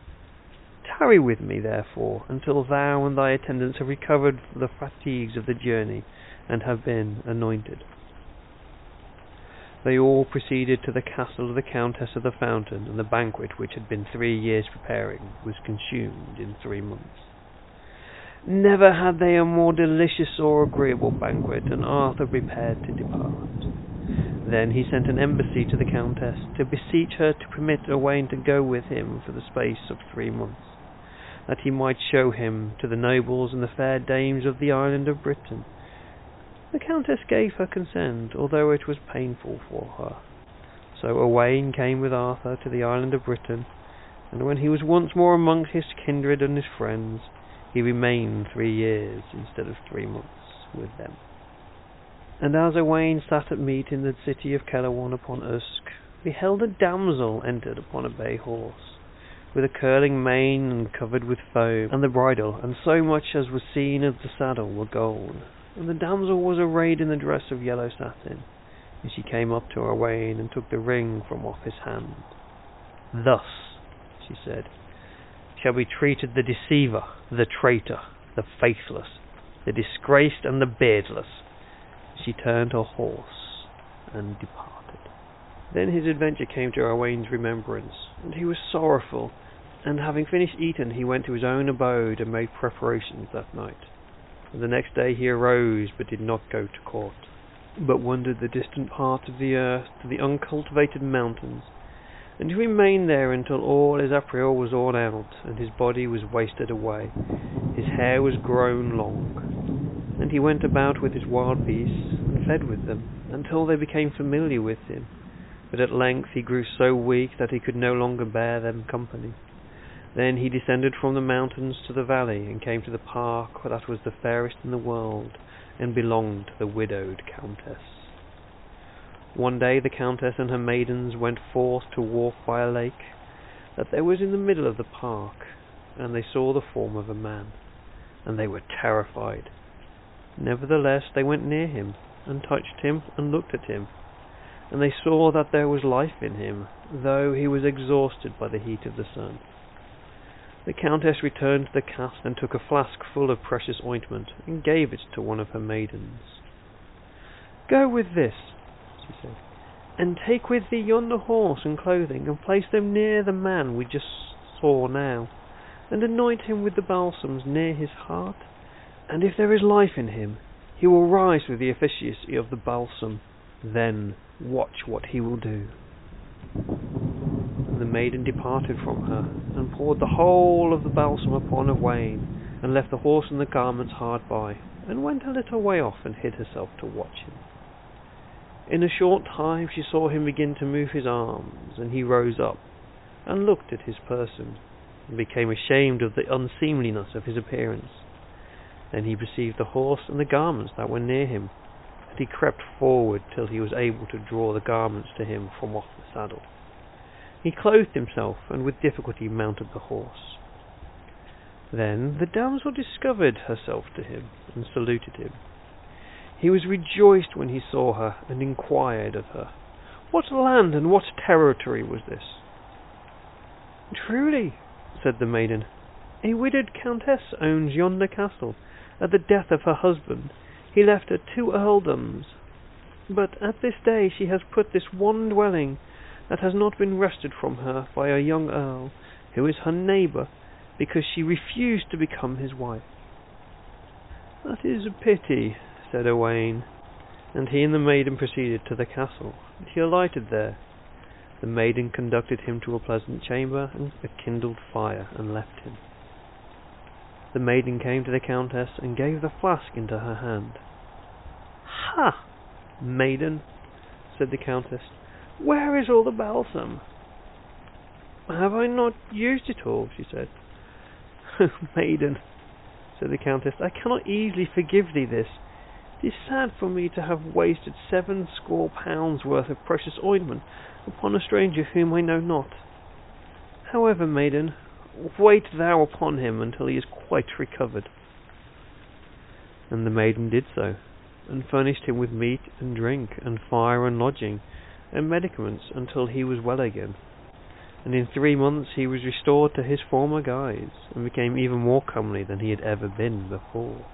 Speaker 1: Tarry with me, therefore, until thou and thy attendants have recovered the fatigues of the journey, and have been anointed. They all proceeded to the castle of the Countess of the Fountain, and the banquet which had been three years preparing was consumed in three months. Never had they a more delicious or agreeable banquet, and Arthur prepared to depart. Then he sent an embassy to the Countess to beseech her to permit Owain to go with him for the space of three months, that he might show him to the nobles and the fair dames of the island of Britain. The Countess gave her consent, although it was painful for her. So Owain came with Arthur to the island of Britain, and when he was once more amongst his kindred and his friends, he remained three years instead of three months with them. And as Owain sat at meat in the city of Caerleon upon Usk, beheld a damsel entered upon a bay horse, with a curling mane and covered with foam, and the bridle and so much as was seen of the saddle were gold. And the damsel was arrayed in the dress of yellow satin, and she came up to Owain and took the ring from off his hand. Thus, she said, shall be treated the deceiver, the traitor, the faithless, the disgraced, and the beardless she turned her horse and departed. Then his adventure came to Owain's remembrance, and he was sorrowful, and having finished eating he went to his own abode and made preparations that night. The next day he arose, but did not go to court, but wandered the distant parts of the earth to the uncultivated mountains, and he remained there until all his apparel was worn out, and his body was wasted away. His hair was grown long, and he went about with his wild beasts, and fed with them, until they became familiar with him. But at length he grew so weak that he could no longer bear them company. Then he descended from the mountains to the valley, and came to the park that was the fairest in the world, and belonged to the widowed countess. One day the countess and her maidens went forth to walk by a lake that there was in the middle of the park, and they saw the form of a man, and they were terrified. Nevertheless they went near him, and touched him, and looked at him, and they saw that there was life in him, though he was exhausted by the heat of the sun. The countess returned to the castle and took a flask full of precious ointment, and gave it to one of her maidens. Go with this, she said, and take with thee yonder horse and clothing, and place them near the man we just saw now, and anoint him with the balsams near his heart and if there is life in him, he will rise with the efficacy of the balsam. Then watch what he will do. The maiden departed from her, and poured the whole of the balsam upon Owain, and left the horse and the garments hard by, and went a little way off and hid herself to watch him. In a short time she saw him begin to move his arms, and he rose up, and looked at his person, and became ashamed of the unseemliness of his appearance then he perceived the horse and the garments that were near him, and he crept forward till he was able to draw the garments to him from off the saddle. He clothed himself, and with difficulty mounted the horse. Then the damsel discovered herself to him, and saluted him. He was rejoiced when he saw her, and inquired of her, What land and what territory was this? Truly, said the maiden, a widowed countess owns yonder castle. At the death of her husband, he left her two earldoms. But at this day she has put this one dwelling that has not been wrested from her by a young earl, who is her neighbour, because she refused to become his wife. That is a pity, said Owain, and he and the maiden proceeded to the castle. He alighted there. The maiden conducted him to a pleasant chamber and a kindled fire, and left him. The maiden came to the countess and gave the flask into her hand. Ha! Maiden, said the countess, where is all the balsam? Have I not used it all? she said. Maiden, said the countess, I cannot easily forgive thee this. It is sad for me to have wasted seven score pounds worth of precious ointment upon a stranger whom I know not. However, maiden, Wait thou upon him until he is quite recovered. And the maiden did so, and furnished him with meat and drink, and fire and lodging, and medicaments until he was well again. And in three months he was restored to his former guise, and became even more comely than he had ever been before.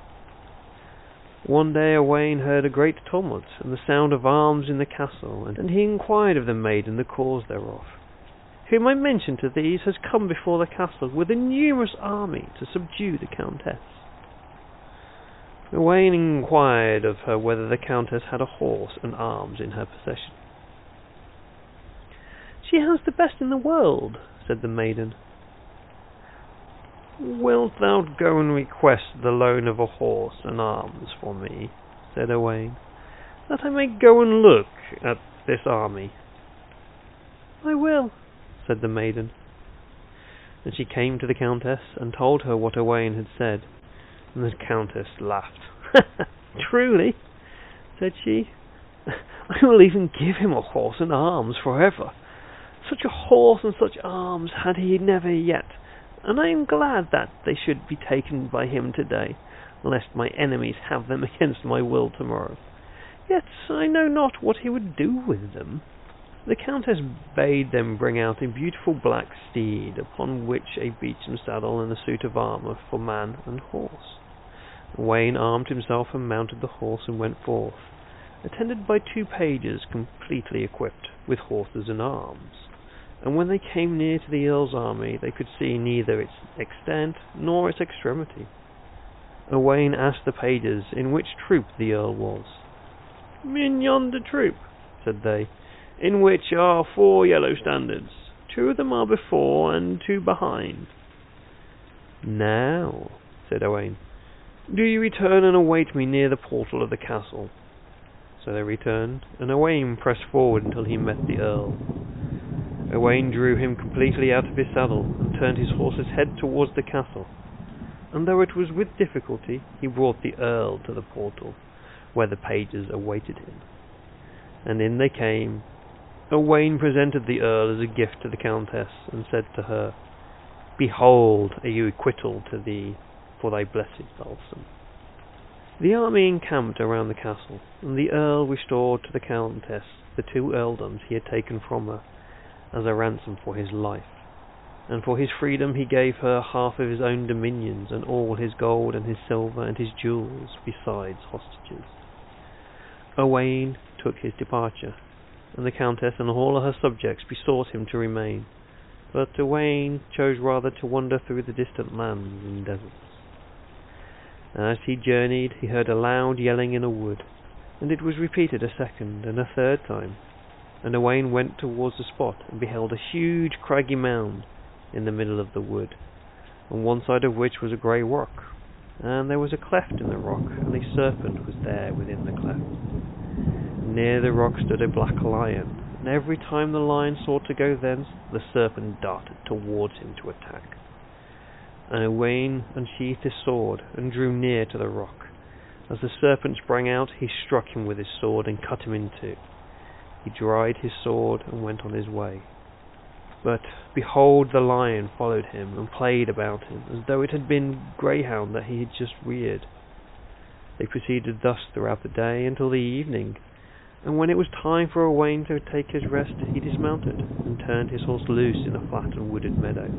Speaker 1: One day Owain heard a great tumult, and the sound of arms in the castle, and he inquired of the maiden the cause thereof whom I mentioned to these, has come before the castle with a numerous army to subdue the countess. Owain inquired of her whether the countess had a horse and arms in her possession. She has the best in the world, said the maiden. Wilt thou go and request the loan of a horse and arms for me, said Owain, that I may go and look at this army? I will, said the maiden. And she came to the countess and told her what Owain had said. And the countess laughed. Truly, said she, I will even give him a horse and arms forever. Such a horse and such arms had he never yet, and I am glad that they should be taken by him today, lest my enemies have them against my will tomorrow. Yet I know not what he would do with them. The Countess bade them bring out a beautiful black steed, upon which a beechen saddle and a suit of armour for man and horse. Owain armed himself and mounted the horse and went forth, attended by two pages completely equipped with horses and arms. And when they came near to the Earl's army, they could see neither its extent nor its extremity. Owain asked the pages in which troop the Earl was. In yonder troop, said they in which are four yellow standards. Two of them are before and two behind. Now, said Owain, do you return and await me near the portal of the castle. So they returned, and Owain pressed forward until he met the Earl. Owain drew him completely out of his saddle, and turned his horse's head towards the castle. And though it was with difficulty, he brought the Earl to the portal, where the pages awaited him. And in they came, Owain presented the Earl as a gift to the Countess, and said to her, Behold a requital to thee for thy blessed balsam. The army encamped around the castle, and the Earl restored to the Countess the two earldoms he had taken from her as a ransom for his life, and for his freedom he gave her half of his own dominions and all his gold and his silver and his jewels besides hostages. Owain took his departure and the Countess and all her subjects besought him to remain, but Owain chose rather to wander through the distant lands and deserts. As he journeyed, he heard a loud yelling in a wood, and it was repeated a second and a third time. And Owain went towards the spot and beheld a huge craggy mound in the middle of the wood, on one side of which was a grey rock, and there was a cleft in the rock, and a serpent was there within the cleft. Near the rock stood a black lion, and every time the lion sought to go thence, the serpent darted towards him to attack. And Owain unsheathed his sword and drew near to the rock. As the serpent sprang out, he struck him with his sword and cut him in two. He dried his sword and went on his way. But behold the lion followed him and played about him, as though it had been greyhound that he had just reared. They proceeded thus throughout the day until the evening, and when it was time for Owain to take his rest, he dismounted and turned his horse loose in a flat and wooded meadow.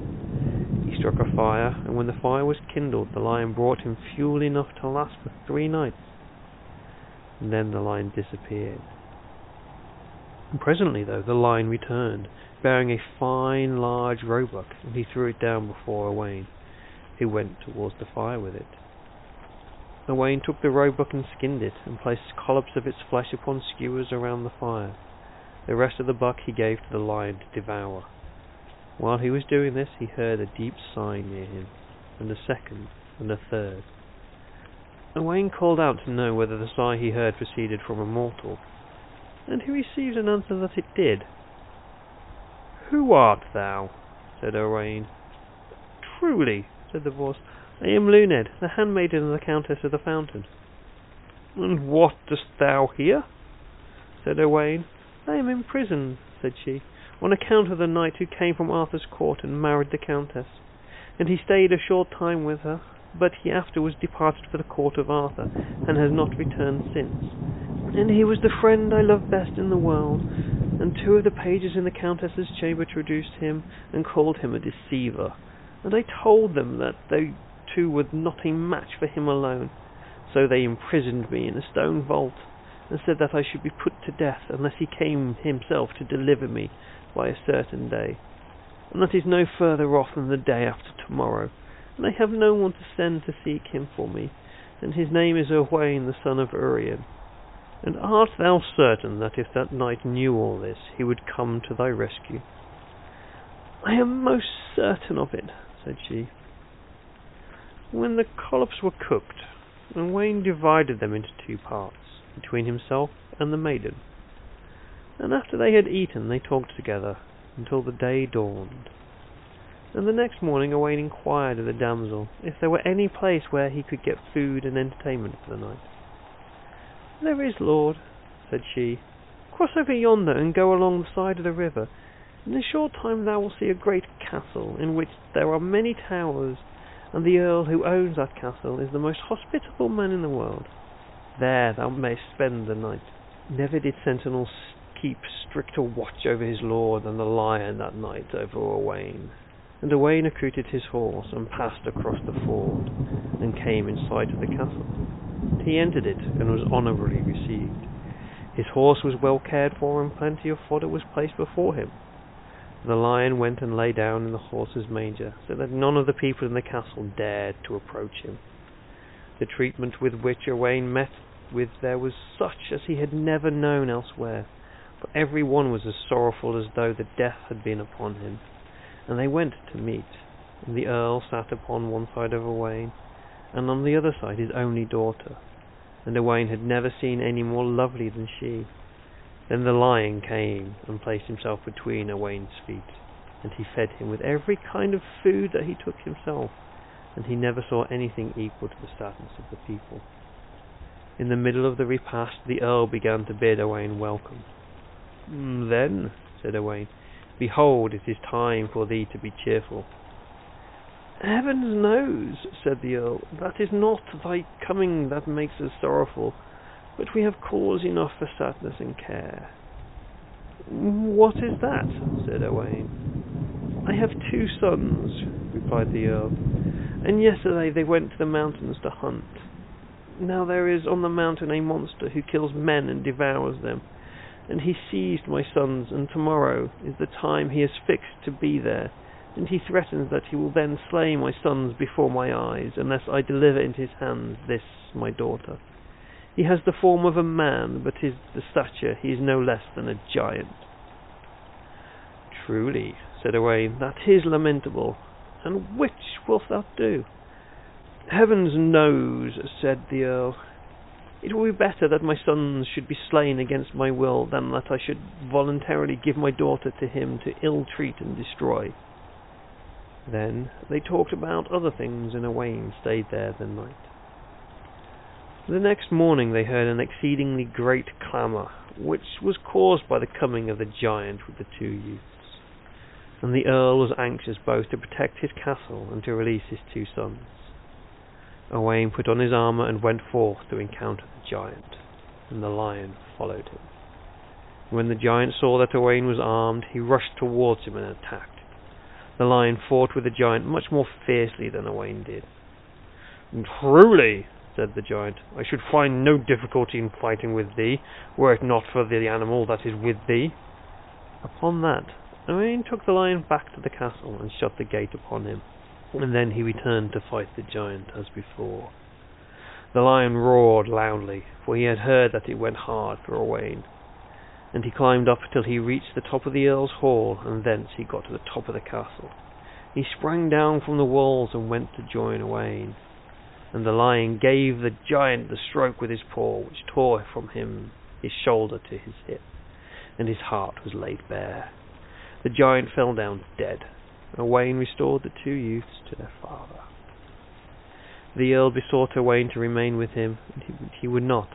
Speaker 1: He struck a fire, and when the fire was kindled, the lion brought him fuel enough to last for three nights. And then the lion disappeared. Presently, though, the lion returned, bearing a fine large roebuck, and he threw it down before Owain, who went towards the fire with it. Owain took the roebuck and skinned it, and placed collops of its flesh upon skewers around the fire. The rest of the buck he gave to the lion to devour. While he was doing this, he heard a deep sigh near him, and a second, and a third. Owain called out to know whether the sigh he heard proceeded from a mortal, and he received an answer that it did. Who art thou? said Owain. Truly, said the voice, I am Luned, the handmaiden of the Countess of the Fountain. And what dost thou here? said Owain. I am in prison, said she, on account of the knight who came from Arthur's court and married the Countess. And he stayed a short time with her, but he afterwards departed for the court of Arthur, and has not returned since. And he was the friend I loved best in the world, and two of the pages in the Countess's chamber traduced him, and called him a deceiver. And I told them that they two were not a match for him alone. So they imprisoned me in a stone vault, and said that I should be put to death unless he came himself to deliver me by a certain day. And that is no further off than the day after tomorrow, and I have no one to send to seek him for me, and his name is Owain the son of Urien. And art thou certain that if that knight knew all this, he would come to thy rescue? I am most certain of it, said she. When the collops were cooked, Owain divided them into two parts, between himself and the maiden. And after they had eaten, they talked together until the day dawned. And the next morning Owain inquired of the damsel if there were any place where he could get food and entertainment for the night. There is, lord, said she. Cross over yonder and go along the side of the river. In a short time thou wilt see a great castle, in which there are many towers, and the earl who owns that castle is the most hospitable man in the world. There thou mayst spend the night. Never did sentinel keep stricter watch over his lord than the lion that night over Owain. And Owain accoutred his horse and passed across the ford, and came in sight of the castle. He entered it and was honourably received. His horse was well cared for, and plenty of fodder was placed before him. The lion went and lay down in the horse's manger, so that none of the people in the castle dared to approach him. The treatment with which Owain met with there was such as he had never known elsewhere, for every one was as sorrowful as though the death had been upon him. And they went to meet, and the earl sat upon one side of Owain, and on the other side his only daughter, and Owain had never seen any more lovely than she. Then the lion came and placed himself between Owain's feet, and he fed him with every kind of food that he took himself, and he never saw anything equal to the sadness of the people. In the middle of the repast the earl began to bid Owain welcome. Mm, then, said Owain, behold, it is time for thee to be cheerful. Heavens knows, said the earl, that is not thy coming that makes us sorrowful, but we have cause enough for sadness and care. What is that? said Owain. I have two sons, replied the earl, and yesterday they went to the mountains to hunt. Now there is on the mountain a monster who kills men and devours them, and he seized my sons, and tomorrow is the time he has fixed to be there, and he threatens that he will then slay my sons before my eyes, unless I deliver into his hands this my daughter. He has the form of a man, but is the stature he is no less than a giant. Truly, said Owain, that is lamentable. And which wilt thou do? Heavens knows, said the earl. It will be better that my sons should be slain against my will than that I should voluntarily give my daughter to him to ill-treat and destroy. Then they talked about other things, and Owain stayed there the night. The next morning they heard an exceedingly great clamour, which was caused by the coming of the giant with the two youths. and the Earl was anxious both to protect his castle and to release his two sons. Owain put on his armour and went forth to encounter the giant, and the lion followed him. When the giant saw that Owain was armed, he rushed towards him and attacked. The lion fought with the giant much more fiercely than Owain did. Truly, said the giant, I should find no difficulty in fighting with thee, were it not for the animal that is with thee. Upon that, Owain took the lion back to the castle and shut the gate upon him, and then he returned to fight the giant as before. The lion roared loudly, for he had heard that it went hard for Owain, and he climbed up till he reached the top of the Earl's hall, and thence he got to the top of the castle. He sprang down from the walls and went to join Owain, and the lion gave the giant the stroke with his paw, which tore from him his shoulder to his hip, and his heart was laid bare. The giant fell down dead, and Owain restored the two youths to their father. The earl besought Owain to remain with him, and he, he would not.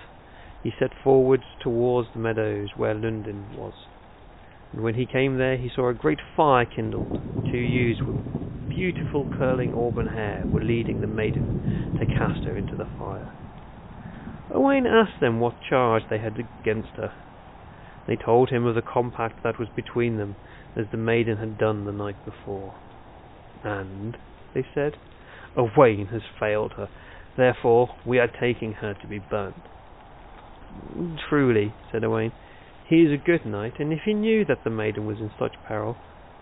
Speaker 1: He set forwards towards the meadows where Luned was. And when he came there, he saw a great fire kindled. Two youths with beautiful curling auburn hair were leading the maiden to cast her into the fire. Owain asked them what charge they had against her. They told him of the compact that was between them, as the maiden had done the night before. And, they said, Owain has failed her, therefore we are taking her to be burnt. Truly, said Owain, he is a good knight, and if he knew that the maiden was in such peril,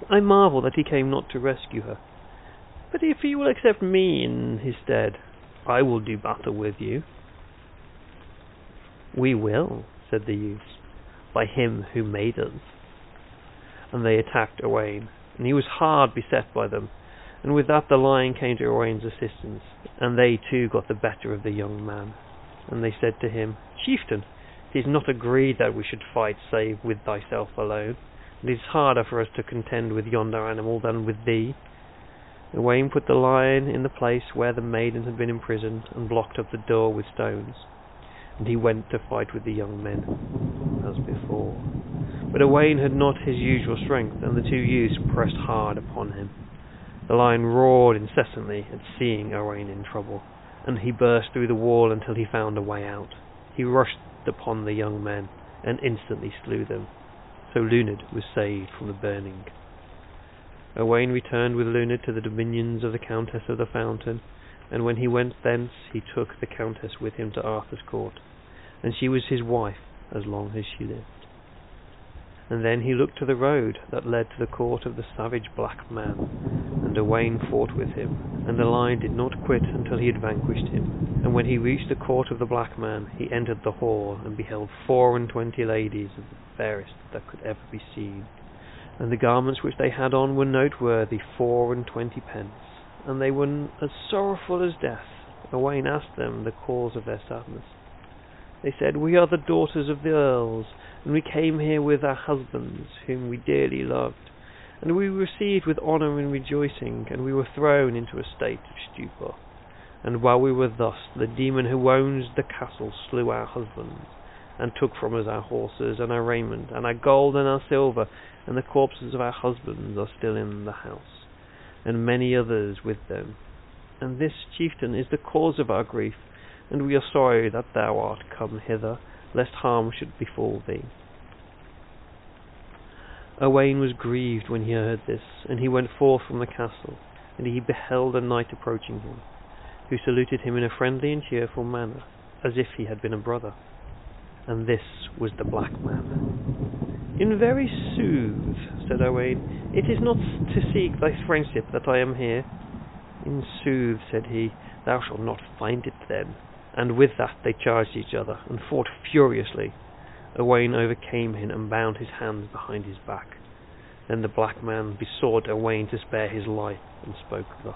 Speaker 1: I marvel that he came not to rescue her. But if he will accept me in his stead, I will do battle with you. We will, said the youths, by him who made us and they attacked Owain, and he was hard beset by them. And with that the lion came to Owain's assistance, and they too got the better of the young man. And they said to him, Chieftain, it is not agreed that we should fight save with thyself alone. It is harder for us to contend with yonder animal than with thee. Owain put the lion in the place where the maiden had been imprisoned, and blocked up the door with stones. And he went to fight with the young men, as before. But Owain had not his usual strength, and the two youths pressed hard upon him. The lion roared incessantly at seeing Owain in trouble, and he burst through the wall until he found a way out. He rushed upon the young men, and instantly slew them. So Luned was saved from the burning. Owain returned with Luned to the dominions of the Countess of the Fountain, and when he went thence he took the Countess with him to Arthur's court, and she was his wife as long as she lived and then he looked to the road that led to the court of the savage black man, and Owain fought with him, and the lion did not quit until he had vanquished him. And when he reached the court of the black man, he entered the hall, and beheld four and twenty ladies of the fairest that could ever be seen. And the garments which they had on were noteworthy four and twenty pence, and they were as sorrowful as death. Owain asked them the cause of their sadness. They said, We are the daughters of the earls, and we came here with our husbands, whom we dearly loved. And we were received with honour and rejoicing, and we were thrown into a state of stupor. And while we were thus, the demon who owns the castle slew our husbands, and took from us our horses, and our raiment, and our gold, and our silver, and the corpses of our husbands are still in the house, and many others with them. And this chieftain is the cause of our grief, and we are sorry that thou art come hither, lest harm should befall thee. Owain was grieved when he heard this, and he went forth from the castle, and he beheld a knight approaching him, who saluted him in a friendly and cheerful manner, as if he had been a brother. And this was the black man. In very sooth, said Owain, it is not to seek thy friendship that I am here. In sooth, said he, thou shalt not find it then and with that they charged each other, and fought furiously. Owain overcame him and bound his hands behind his back. Then the black man besought Owain to spare his life, and spoke thus.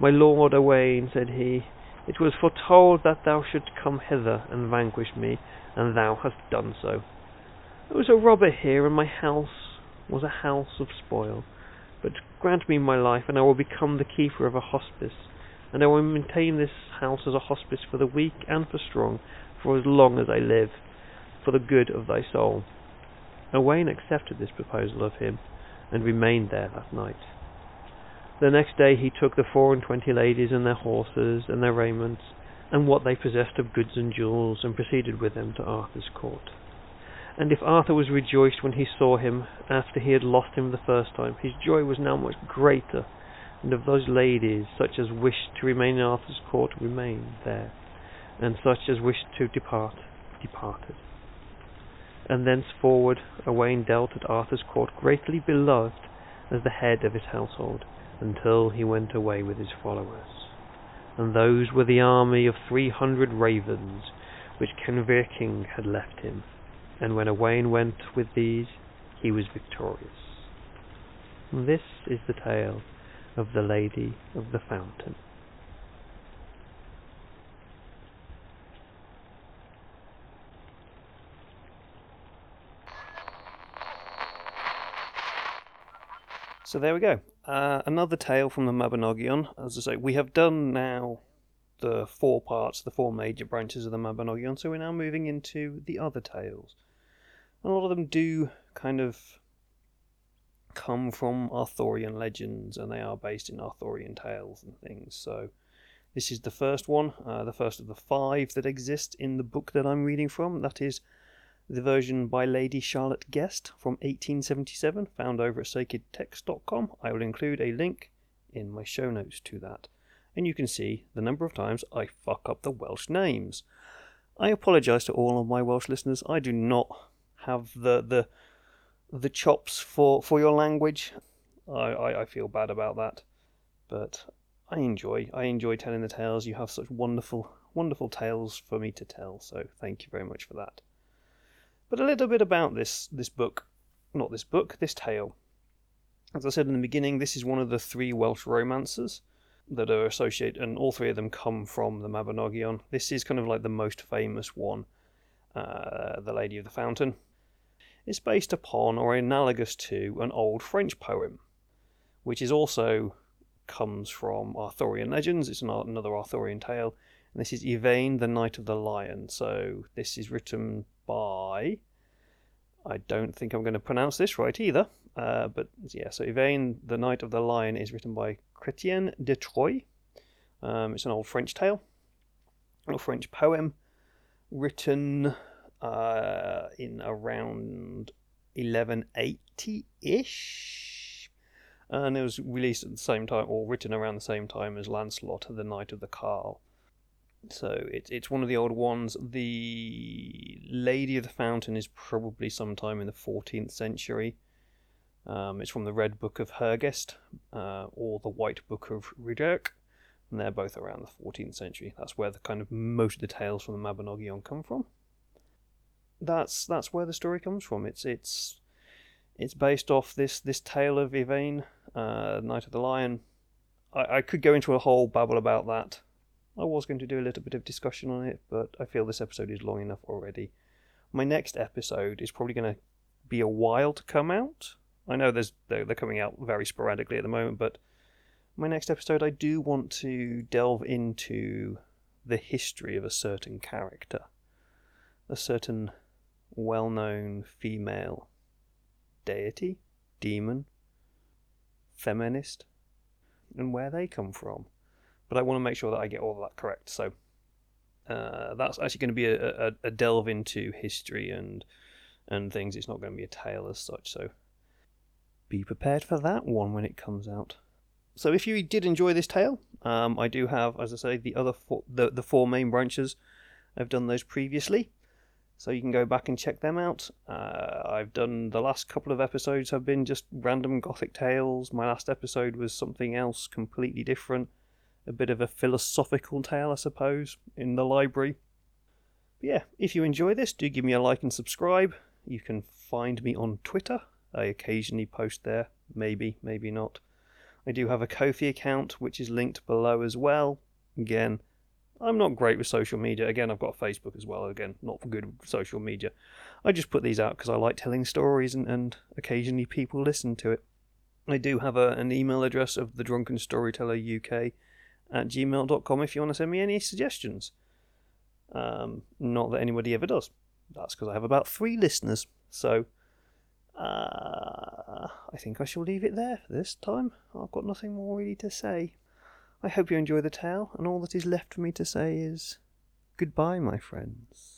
Speaker 1: My lord Owain, said he, it was foretold that thou shouldst come hither and vanquish me, and thou hast done so. There was a robber here, and my house was a house of spoil. But grant me my life, and I will become the keeper of a hospice and I will maintain this house as a hospice for the weak and for strong, for as long as I live, for the good of thy soul. Owain accepted this proposal of him, and remained there that night. The next day he took the four and twenty ladies and their horses and their raiments, and what they possessed of goods and jewels, and proceeded with them to Arthur's court. And if Arthur was rejoiced when he saw him after he had lost him the first time, his joy was now much greater, and of those ladies such as wished to remain in Arthur's court remained there, and such as wished to depart departed. And thenceforward Owain dealt at Arthur's court greatly beloved as the head of his household, until he went away with his followers. And those were the army of three hundred ravens which Kenvir king had left him and when Owain went with these, he was victorious. And this is the tale of the Lady of the Fountain. So there we go. Uh, another tale from the Mabinogion. As I say, we have done now the four parts, the four major branches of the Mabinogion, so we're now moving into the other tales a lot of them do kind of come from Arthurian legends and they are based in Arthurian tales and things. So this is the first one, uh, the first of the five that exist in the book that I'm reading from. That is the version by Lady Charlotte Guest from 1877, found over at sacredtext.com. I will include a link in my show notes to that. And you can see the number of times I fuck up the Welsh names. I apologise to all of my Welsh listeners. I do not have the the the chops for for your language. I, I, I feel bad about that, but I enjoy I enjoy telling the tales. You have such wonderful wonderful tales for me to tell. So thank you very much for that. But a little bit about this this book, not this book, this tale. As I said in the beginning, this is one of the three Welsh romances that are associated, and all three of them come from the Mabinogion. This is kind of like the most famous one, uh, The Lady of the Fountain is based upon or analogous to an old French poem, which is also comes from Arthurian legends. It's not another Arthurian tale, and this is Yvain, the Knight of the Lion. So this is written by. I don't think I'm going to pronounce this right either, uh, but yeah. So Yvain, the Knight of the Lion, is written by Chrétien de Troyes. Um, it's an old French tale, an old French poem, written uh, in around 1180 ish. And it was released at the same time, or written around the same time as Lancelot, The Knight of the Cart. So it's it's one of the old ones. The Lady of the Fountain is probably sometime in the 14th century. Um, it's from the Red Book of Hergest uh, or the White Book of Rhydderch, and they're both around the 14th century. That's where the kind of most of the tales from the Mabinogion come from that's that's where the story comes from. It's it's it's based off this this tale of Yvain, uh, Knight of the Lion. I, I could go into a whole babble about that. I was going to do a little bit of discussion on it, but I feel this episode is long enough already. My next episode is probably going to be a while to come out. I know there's they're, they're coming out very sporadically at the moment, but my next episode I do want to delve into the history of a certain character, a certain well known female deity, demon, feminist, and where they come from. But I want to make sure that I get all that correct. So uh, that's actually going to be a, a, a, delve into history and and things. It's not going to be a tale as such. So be prepared for that one when it comes out. So if you did enjoy this tale, um, I do have, as I say, the other four, the the four main branches. I've done those previously so you can go back and check them out. Uh, I've done the last couple of episodes have been just random gothic tales. My last episode was something else completely different, a bit of a philosophical tale, I suppose, in the library. But yeah, if you enjoy this, do give me a like and subscribe. You can find me on Twitter. I occasionally post there, maybe, maybe not. I do have a Ko-fi account, which is linked below as well. Again, I'm not great with social media. Again, I've got Facebook as well. Again, not for good social media. I just put these out because I like telling stories and, and occasionally people listen to it. I do have a, an email address of the Drunken Storyteller UK at gmail.com if you want to send me any suggestions. Um, not that anybody ever does. That's because I have about three listeners. So Uh, I think I shall leave it there for this time. I've got nothing more really to say. I hope you enjoy the tale, and all that is left for me to say is goodbye, my friends.